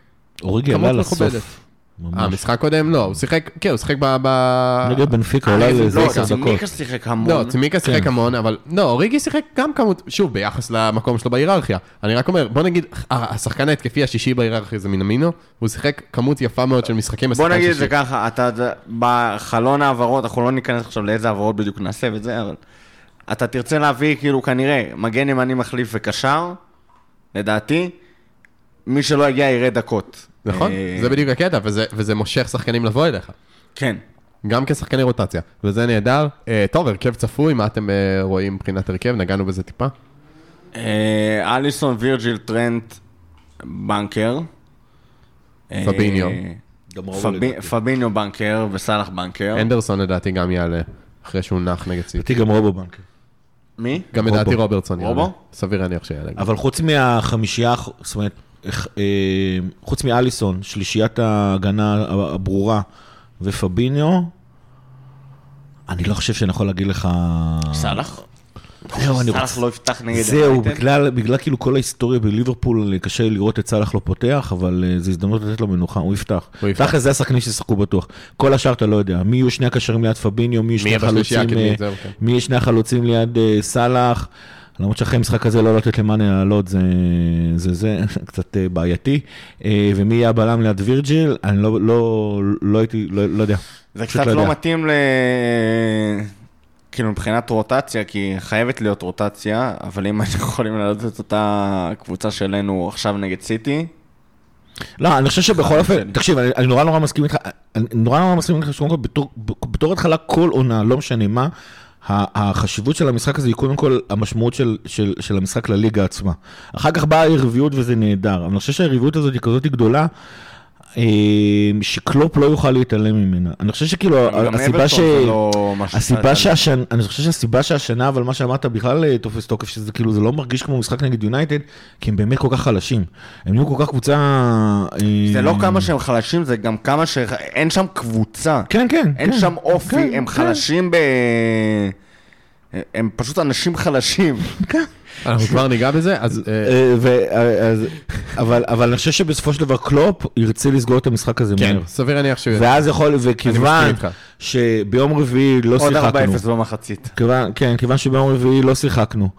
אוריגי עלה. לסוף. אה, ממש. משחק קודם? לא, הוא שיחק, כן, הוא שיחק ב... ב- נגד בנפיקה, אה, אולי איזה- לא, עשר דקות. צימיקה שיחק המון. לא, צימיקה שיחק כן. המון, אבל לא, אוריגי שיחק גם כמות, שוב, ביחס למקום שלו בהיררכיה. אני רק אומר, בוא נגיד, השחקן ההתקפי השישי בהיררכיה זה מינמינו, הוא שיחק כמות יפה מאוד של משחקים בוא בשחקן נגיד את. זה ככה, אתה, אתה- בחלון העברות, אנחנו לא ניכנס עכשיו לאיזה העברות בדיוק נעשה וזה, אבל אתה תרצה להביא, כאילו, כנראה, מגן ימני מחליף וקשר, לדעתי, מי שלא יגיע יראה דקות. נכון, אה, זה בדיוק הקטע, וזה- וזה מושך שחקנים לבוא אליך. כן. גם כשחקני רוטציה, וזה נהדר. אה, טוב, הרכב צפוי, מה אתם אה, רואים מבחינת הרכב? נגענו בזה טיפה. אה, אליסון, וירג'יל, טרנט, בנקר. פביניו. פביניו בנקר וסאלח בנקר. אנדרסון לדעתי גם יעלה, אחרי שהוא נח נגד סיטי. לדעתי גם רובו בנקר. מי? גם רובו. לדעתי רוברטסון יעלה. רובו? סביר להניח שיעלה. אבל חוץ מהחמישייה, זאת אומרת, חוץ מאליסון, שלישיית ההגנה הברורה ופביניו, אני לא חושב שאני יכול להגיד לך... סאלח? זהו, אני סאלח רוצה... לא יפתח נגד זהו? בגלל, בגלל כאילו כל ההיסטוריה בליברפול, קשה לי לראות את סאלח לא פותח, אבל אה, זו הזדמנות לתת לו מנוחה, הוא יפתח. הוא יפתח. תכל'ס זה השחקנים שישחקו בטוח. כל השאר אתה לא יודע, מי יהיו שני הקשרים ליד פביניו, מי יהיו שני החלוצים, אה, כן. מי יהיה שני החלוצים ליד אה, סאלח. למרות שאחרי המשחק הזה לא לתת למאנה לעלות זה, זה, זה קצת אה, בעייתי. אה, ומי יהיה הבלם ליד וירג'יל, אני לא, לא, לא הייתי, לא, לא יודע. זה קצת לא לא. מתאים ל... כאילו מבחינת רוטציה, כי חייבת להיות רוטציה, אבל אם היינו יכולים לעלות את אותה קבוצה שלנו עכשיו נגד סיטי, לא, אני חושב שבכל אופן. תקשיב, אני, אני נורא נורא מסכים איתך, אני נורא נורא מסכים איתך שקודם כל בתור, בתור התחלה כל עונה, לא משנה מה, החשיבות של המשחק הזה היא קודם כל המשמעות של, של, של המשחק לליגה עצמה. אחר כך באה היריביות וזה נהדר, אבל אני חושב שהיריביות הזאת היא כזאת גדולה, שקלופ לא יוכל להתעלם ממנה. אני חושב שכאילו, הסיבה ש... לא הסיבה שהשנה, אני חושב שהסיבה שהשנה, אבל מה שאמרת בכלל אה, תופס תוקף, שזה כאילו, זה לא מרגיש כמו משחק נגד יונייטד, כי הם באמת כל כך חלשים. הם נהיו כל כך קבוצה... זה לא כמה שהם חלשים, זה גם כמה ש... אין שם קבוצה. כן, כן. אין כן, שם אופי, כן, הם כן. חלשים ב... הם פשוט אנשים חלשים. אנחנו כבר ניגע בזה, אז... אה, אה, אה, אבל אבל אני חושב שבסופו של דבר קלופ ירצה לסגור את המשחק הזה כן, מהר. סביר להניח ש... ואז יכול, וכיוון. שביום רביעי לא עוד שיחקנו, 4-0 במחצית. כן, כיוון שביום רביעי לא שיחקנו,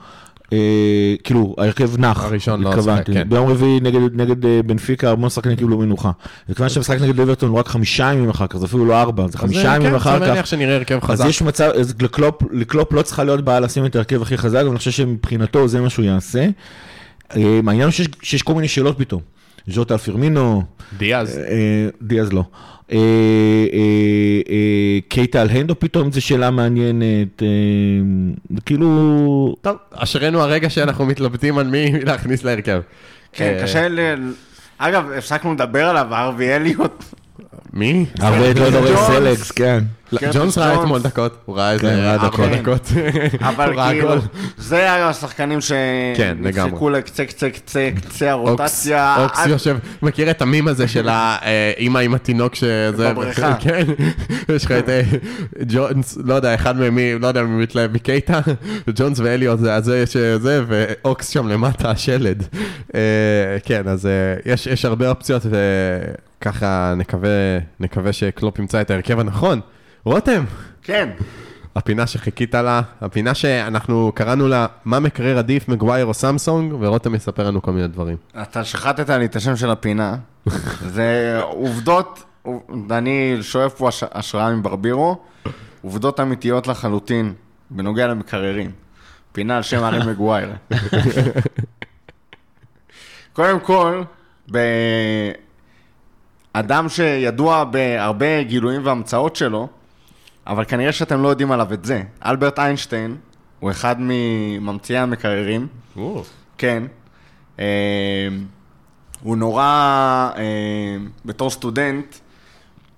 כאילו, ההרכב נח, הראשון לא התכוונתי. שיחק, כן. ביום רביעי נגד, אה, בנפיקה, המון שחקנים קיבלו מנוחה. וכיוון שהמשחק נגד אברטון הוא רק חמישה ימים אחר כך, זה אפילו לא ארבע, זה אז, חמישה אה, ימים כן, אחר סביר להניח כך. שנראה הרכב אז חזק. יש מצב, אז לקלופ, לא צריכה להיות בעיה לשים את ההרכב הכי חזק, ואני חושב שמבחינתו זה מה שהוא יעשה. אה, העניין הוא שיש, שיש כל מיני שאלות פתאום. ז'וטה על פרמינו, דיאז. אה, דיאז לא. אה, אה, אה, קייטה על הנדו פתאום זו שאלה מעניינת, אה, כאילו... טוב, אשרינו הרגע שאנחנו מתלבטים על מי להכניס להרכב. כן, אה, קשה ל... אגב, הפסקנו לדבר עליו, ארווי אליוט. מי? הרבה את לא ג'ונס. סלקס, כן. לא, ג'ונס ראה. אתמול דקות, הוא ראה כן, איזה ראה ארבע דקות. דקות. אבל כאילו, גול. זה היה השחקנים כן. שנדחקו לקצה קצה קצה קצה הרוטציה. אוקס יושב, מכיר את המים הזה של האימא עם התינוק שזה... בבריכה. כן, יש לך את אה, ג'ונס, לא יודע, אחד מהם, לא יודע מי מתלהב מקייטה, ג'ונס ואליוט זה הזה שזה, ואוקס שם למטה השלד. אה, כן, אז אה, יש יש הרבה אופציות, וככה נקווה נקווה שקלופ ימצא את ההרכב הנכון. רותם, כן. הפינה שחיכית לה, הפינה שאנחנו קראנו לה, מה מקרר עדיף, מגווייר או סמסונג, ורותם יספר לנו כל מיני דברים. אתה שחטת לי את השם של הפינה. זה עובדות, אני שואף פה הש- השראה מברבירו, עובדות אמיתיות לחלוטין, בנוגע למקררים. פינה על שם ארי מגווייר. קודם כל, באדם שידוע בהרבה גילויים והמצאות שלו, אבל כנראה שאתם לא יודעים עליו את זה. אלברט איינשטיין הוא אחד מממציאי המקררים. כן. אה, הוא נורא, אה, בתור סטודנט,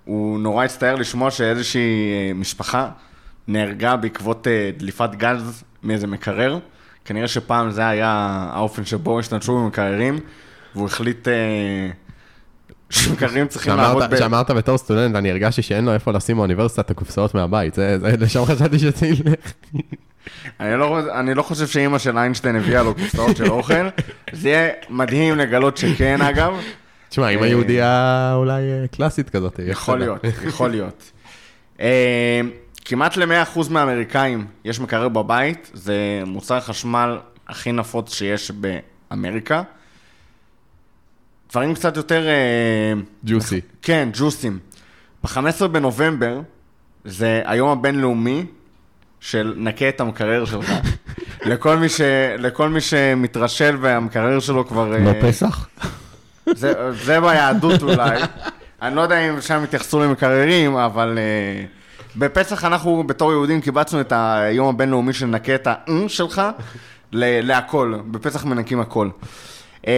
הוא נורא הצטער לשמוע שאיזושהי אה, משפחה נהרגה בעקבות אה, דליפת גז מאיזה מקרר. כנראה שפעם זה היה האופן שבו השתמשו במקררים, והוא החליט אה, שמקררים צריכים לעבוד כשאמרת, כשאמרת בתור סטודנט, אני הרגשתי שאין לו איפה לשים באוניברסיטה את הקופסאות מהבית, זה, זה, לשם חשבתי שזה ילך. אני לא, אני לא חושב שאימא של איינשטיין הביאה לו קופסאות של אוכל. זה יהיה מדהים לגלות שכן, אגב. תשמע, אם אה, היהודייה אולי אה, קלאסית כזאת. יכול לה. להיות, יכול להיות. אה, כמעט ל-100% מהאמריקאים יש מקרר בבית, זה מוצר החשמל הכי נפוץ שיש באמריקה. דברים קצת יותר... אה, ג'וסי. כן, ג'וסים. ב-15 בנובמבר זה היום הבינלאומי של נקה את המקרר שלך. לכל מי, ש... לכל מי שמתרשל והמקרר שלו כבר... אה, פסח? זה, זה ביהדות אולי. אני לא יודע אם שם התייחסו למקררים, אבל uh, בפסח אנחנו בתור יהודים קיבצנו את היום הבינלאומי של נקה את ה-אם שלך ל- להכל. בפסח מנקים הכל. Uh,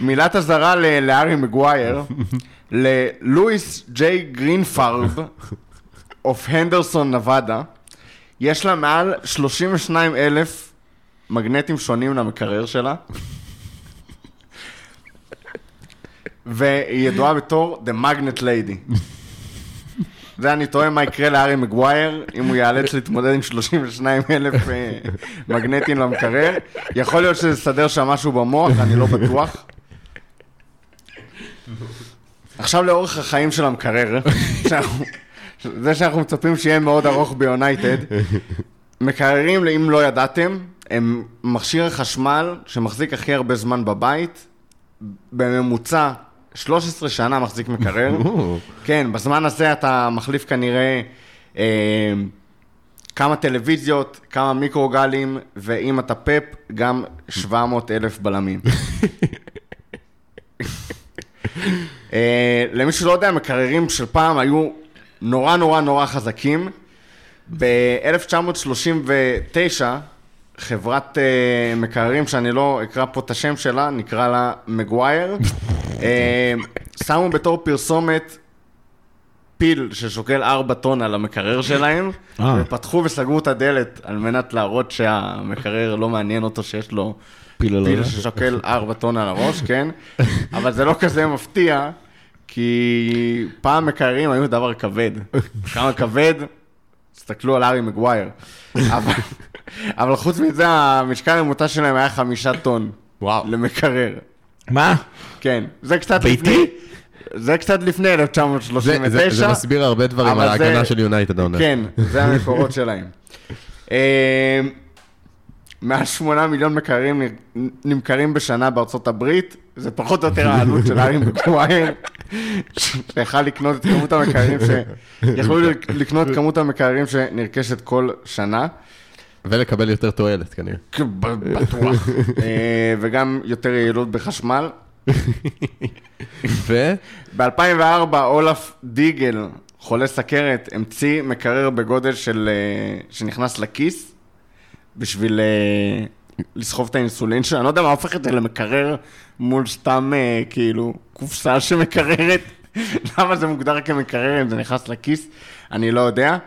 מילת אזהרה לארי מגווייר, ללואיס ג'יי גרינפרב אוף הנדרסון נבדה, יש לה מעל 32 אלף מגנטים שונים למקרר שלה. והיא ידועה בתור The Magnet Lady. זה אני תוהה מה יקרה לארי מגווייר, אם הוא ייאלץ להתמודד עם 32 אלף אה, מגנטים למקרר. יכול להיות שזה יסדר שם משהו במוח, אני לא בטוח. עכשיו לאורך החיים של המקרר, שאנחנו- זה שאנחנו מצפים שיהיה מאוד ארוך ביונייטד, מקררים, אם לא ידעתם, הם מכשיר החשמל שמחזיק הכי הרבה זמן בבית, בממוצע 13 שנה מחזיק מקרר. כן, בזמן הזה אתה מחליף כנראה אה, כמה טלוויזיות, כמה מיקרוגלים, ואם אתה פאפ, גם 700 אלף בלמים. אה, למי שלא יודע, מקררים של פעם היו נורא נורא נורא חזקים. ב-1939, חברת אה, מקררים, שאני לא אקרא פה את השם שלה, נקרא לה מגווייר, שמו בתור פרסומת פיל ששוקל 4 טון על המקרר שלהם, אה. ופתחו וסגרו את הדלת על מנת להראות שהמקרר לא מעניין אותו שיש לו פיל פיל. ששוקל 4 טון על הראש, כן? אבל זה לא כזה מפתיע, כי פעם מקררים היו דבר כבד. כמה כבד? תסתכלו על ארי מגווייר. אבל, אבל חוץ מזה, המשקל הממוצע שלהם היה חמישה טון. וואו. למקרר. מה? כן, זה קצת ביתי? לפני... זה קצת לפני זה, 1939. זה, זה מסביר הרבה דברים אבל על זה- ההגנה של יונייטד העונה. כן, זה המקורות שלהם. אה, מעל 8 מיליון מקררים נ- נמכרים בשנה בארצות הברית, זה פחות או יותר העלות של הארי מגווייר, שיכל לקנות את כמות המקררים ש... יכלו לקנות את כמות המקררים שנרכשת כל שנה. ולקבל יותר תועלת כנראה. בטוח. אה, וגם יותר יעילות בחשמל. ו... ב-2004 אולף דיגל, חולה סכרת, המציא מקרר בגודל של... אה, שנכנס לכיס, בשביל אה, לסחוב את האינסולין שלו. אני לא יודע מה הופך את זה למקרר מול סתם כאילו קופסה שמקררת. למה זה מוגדר כמקרר אם זה נכנס לכיס? אני לא יודע.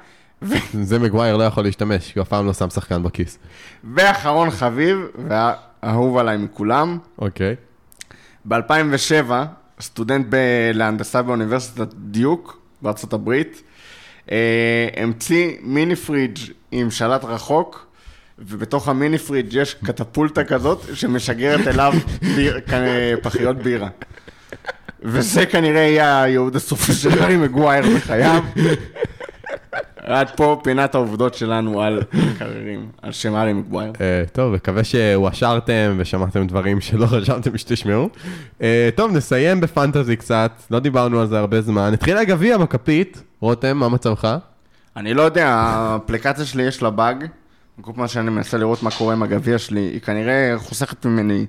זה מגווייר לא יכול להשתמש, כי הוא אף פעם לא שם שחקן בכיס. ואחרון חביב, והאהוב עליי מכולם, אוקיי. ב-2007, סטודנט ב- להנדסה באוניברסיטת דיוק בארצות הברית, אה, המציא מיני פריג' עם שלט רחוק, ובתוך המיני פריג' יש קטפולטה כזאת שמשגרת אליו ביר, פחיות בירה. וזה כנראה יהיה הייעוד הסופי של הארי מגווייר בחייו. עד פה פינת העובדות שלנו על מקררים, על שם הארי מגווייר. אה, טוב, מקווה שהואשרתם ושמעתם דברים שלא חשבתם שתשמעו. אה, טוב, נסיים בפנטזי קצת, לא דיברנו על זה הרבה זמן. התחיל הגביע בכפית, רותם, מה מצבך? אני לא יודע, האפליקציה שלי יש לה באג. כל פעם שאני מנסה לראות מה קורה עם הגביע שלי, היא כנראה חוסכת ממני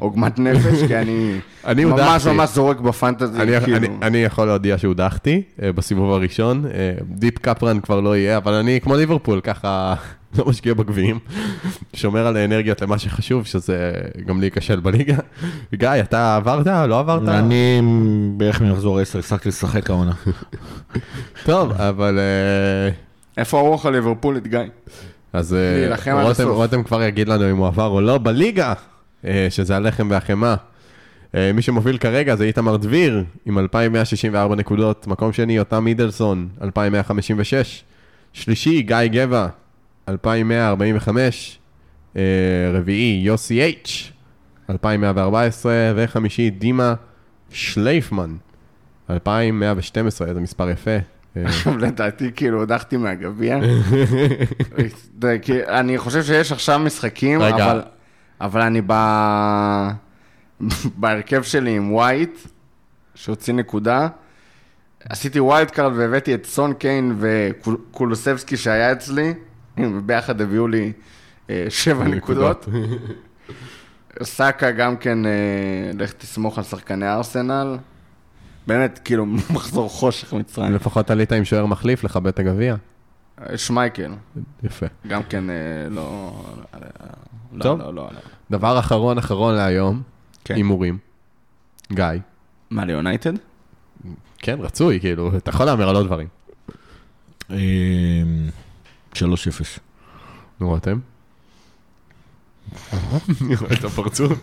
עוגמת נפש, כי אני, אני ממש. ממש זורק בפנטזי, אני, כאילו. אני, אני יכול להודיע שהודחתי אה, בסיבוב הראשון, אה, דיפ קפרן כבר לא יהיה, אבל אני כמו ליברפול, ככה לא משקיע בגביעים, שומר על האנרגיות למה שחשוב, שזה גם להיכשל בליגה. גיא, אתה עברת? לא עברת? אני בערך ממחזור 10 הפסקתי לשחק העונה. טוב, אבל... אה, איפה הרוח הליברפולית, גיא? אז אה, רותם, כבר יגיד לנו אם הוא עבר או לא בליגה, אה, שזה הלחם והחמאה. אה, מי שמוביל כרגע זה איתמר דביר, עם 2,164 נקודות. מקום שני, יותם מידלסון, 2,156. שלישי, גיא גבע, 2,145. אה, רביעי, יוסי אייץ', 2114, וחמישי, דימה שלייפמן, 2112, איזה מספר יפה. אה, עכשיו לדעתי כאילו הדחתי מהגביע. אני חושב שיש עכשיו משחקים, רגע. אבל, אני ב... בהרכב שלי עם ווייט, שהוציא נקודה. עשיתי wild card והבאתי את סון קיין וקולוסבסקי שהיה אצלי, וביחד הביאו לי אה, שבע נקודות. סאקה גם כן, אה, לך תסמוך על שחקני ארסנל. באמת, כאילו, מחזור חושך מצרים. לפחות עלית עם שוער מחליף לכבד את הגביע. שמייקל, יפה. גם כן אה, לא... לא, טוב. לא, לא, לא. דבר אחרון אחרון להיום, כן. הימורים. גיא. מה, ליונייטד? כן, רצוי, כאילו, אתה יכול להמר על עוד דברים. אמ, 3-0. נו, רותם? אני רואה את הפרצוף.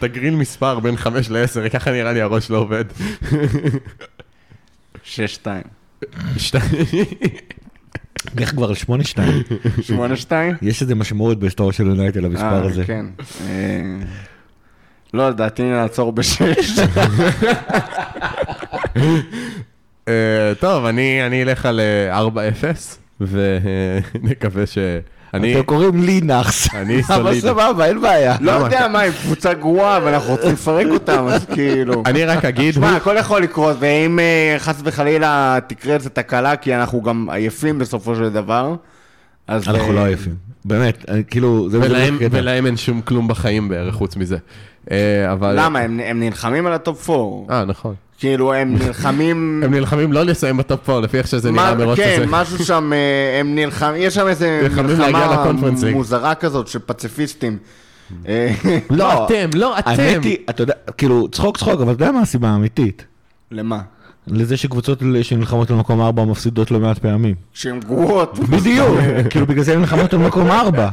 תגריל מספר בין 5 ל-10, ככה נראה לי הראש לא עובד. 6-2. לך כבר על 8-2. 8-2? יש איזה משמעות בהיסטוריה של יונייטד למספר הזה. כן. אה, לא, לדעתי נעצור בשש. אה, טוב, אני אני אלך על אה, 4-0, ונקווה ש... אני... אתם קוראים לי נאחס. אני אבל סולידי. סבבה, אין בעיה. לא? יודע מה, הם קבוצה גרועה, ואנחנו רוצים לפרק אותם, אז כאילו... אני רק אגיד, שמע, הוא- הכל יכול לקרות, ואם אה, חס וחלילה תקרה איזה תקלה, כי אנחנו גם עייפים בסופו של דבר, אז... אנחנו אה, לא עייפים. באמת, אני- כאילו, ולהם, אין שום כלום בחיים בערך חוץ מזה. אה, אבל... למה? הם הם נלחמים על ה top 4. אה, נכון. כאילו, הם נלחמים... הם נלחמים לא לסיים ב top 4, לפי איך שזה נראה מרוץ כן, הזה. משהו שם, אה, הם נלחמים, יש שם איזה מלחמה. מוזרה כזאת של פציפיסטים. אה, לא אתם, לא אתם. האמת היא, אתה יודע, כאילו, צחוק צחוק, אבל אתה יודע מה הסיבה האמיתית? למה? לזה שקבוצות שנלחמות על מקום ארבע מפסידות לא מעט פעמים. שהן גרועות. בדיוק, כאילו בגלל זה הן נלחמות על מקום ארבע.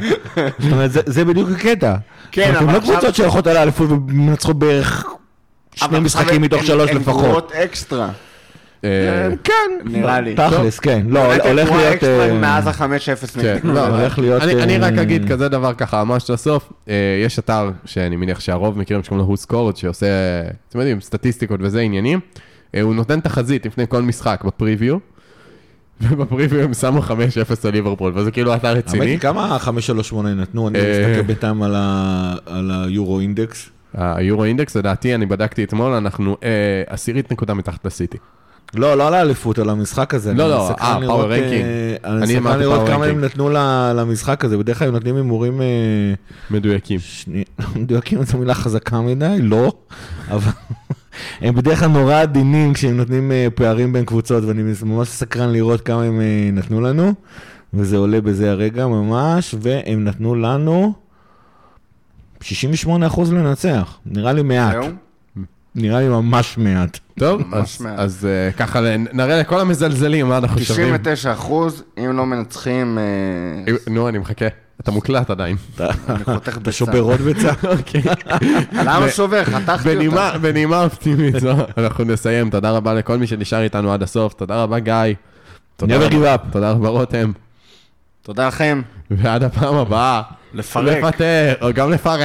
זאת אומרת, זה- זה בדיוק הקטע. כן, זאת אומרת, הן אבל לא עכשיו- קבוצות שהולכות על האליפות ומנצחות בערך שני משחקים מתוך הן- שלוש הן לפחות. גרועות אקסטרה. אה, כן, נראה לי. תכלס, כן. לא, באמת, הן הולך להיות... אה, מאז ה-5-0 כן. לא, הולך להיות, אני, רק אה, אגיד כזה דבר ככה, ממש לסוף, יש אתר שאני מניח שהרוב מכירים שקוראים לו הוסקורד, שעושה, אתם יודעים, סטטיסטיקות וזה עניינים. הוא נותן תחזית לפני כל משחק בפריוויו, ובפריוויו הם שמו 5-0 על ליברפול, וזה כאילו אתר האמת רציני. היא, כמה 538 נתנו? אני מסתכל בינתיים על היורו אינדקס. היורו אינדקס, לדעתי, אני בדקתי אתמול, אנחנו אה, עשירית נקודה מתחת לסיטי. לא, לא על האליפות, על המשחק הזה. לא, לא, אה, power אה, ranking. אני אמרתי לראות power כמה הם. נתנו למשחק הזה, בדרך כלל הם נותנים הימורים... אה, מדויקים. מדויקים זו מילה חזקה מדי, לא, אבל הם בדרך כלל נורא עדינים כשהם נותנים אה, פערים בין קבוצות, ואני ממש סקרן לראות כמה הם נתנו לנו, וזה עולה בזה הרגע ממש, והם נתנו לנו 68% לנצח, נראה לי מעט, זהו? נראה לי ממש מעט. טוב, ממש אז, מעט. אז אה, ככה נראה לכל המזלזלים מה אנחנו שווים. 99 אחוז, אם לא מנצחים, אה, נו, אני מחכה. אתה מוקלט עדיין. אתה. שובר עוד ביצה? אוקיי. למה שובר? חתכתי בנימה, אותה. בנימה אופטימית זו, אנחנו נסיים. תודה רבה לכל מי שנשאר איתנו עד הסוף. תודה רבה, גיא. תודה רבה, רותם. תודה לכם. ועד הפעם הבאה. לפרק. לפטר, או גם לפרק.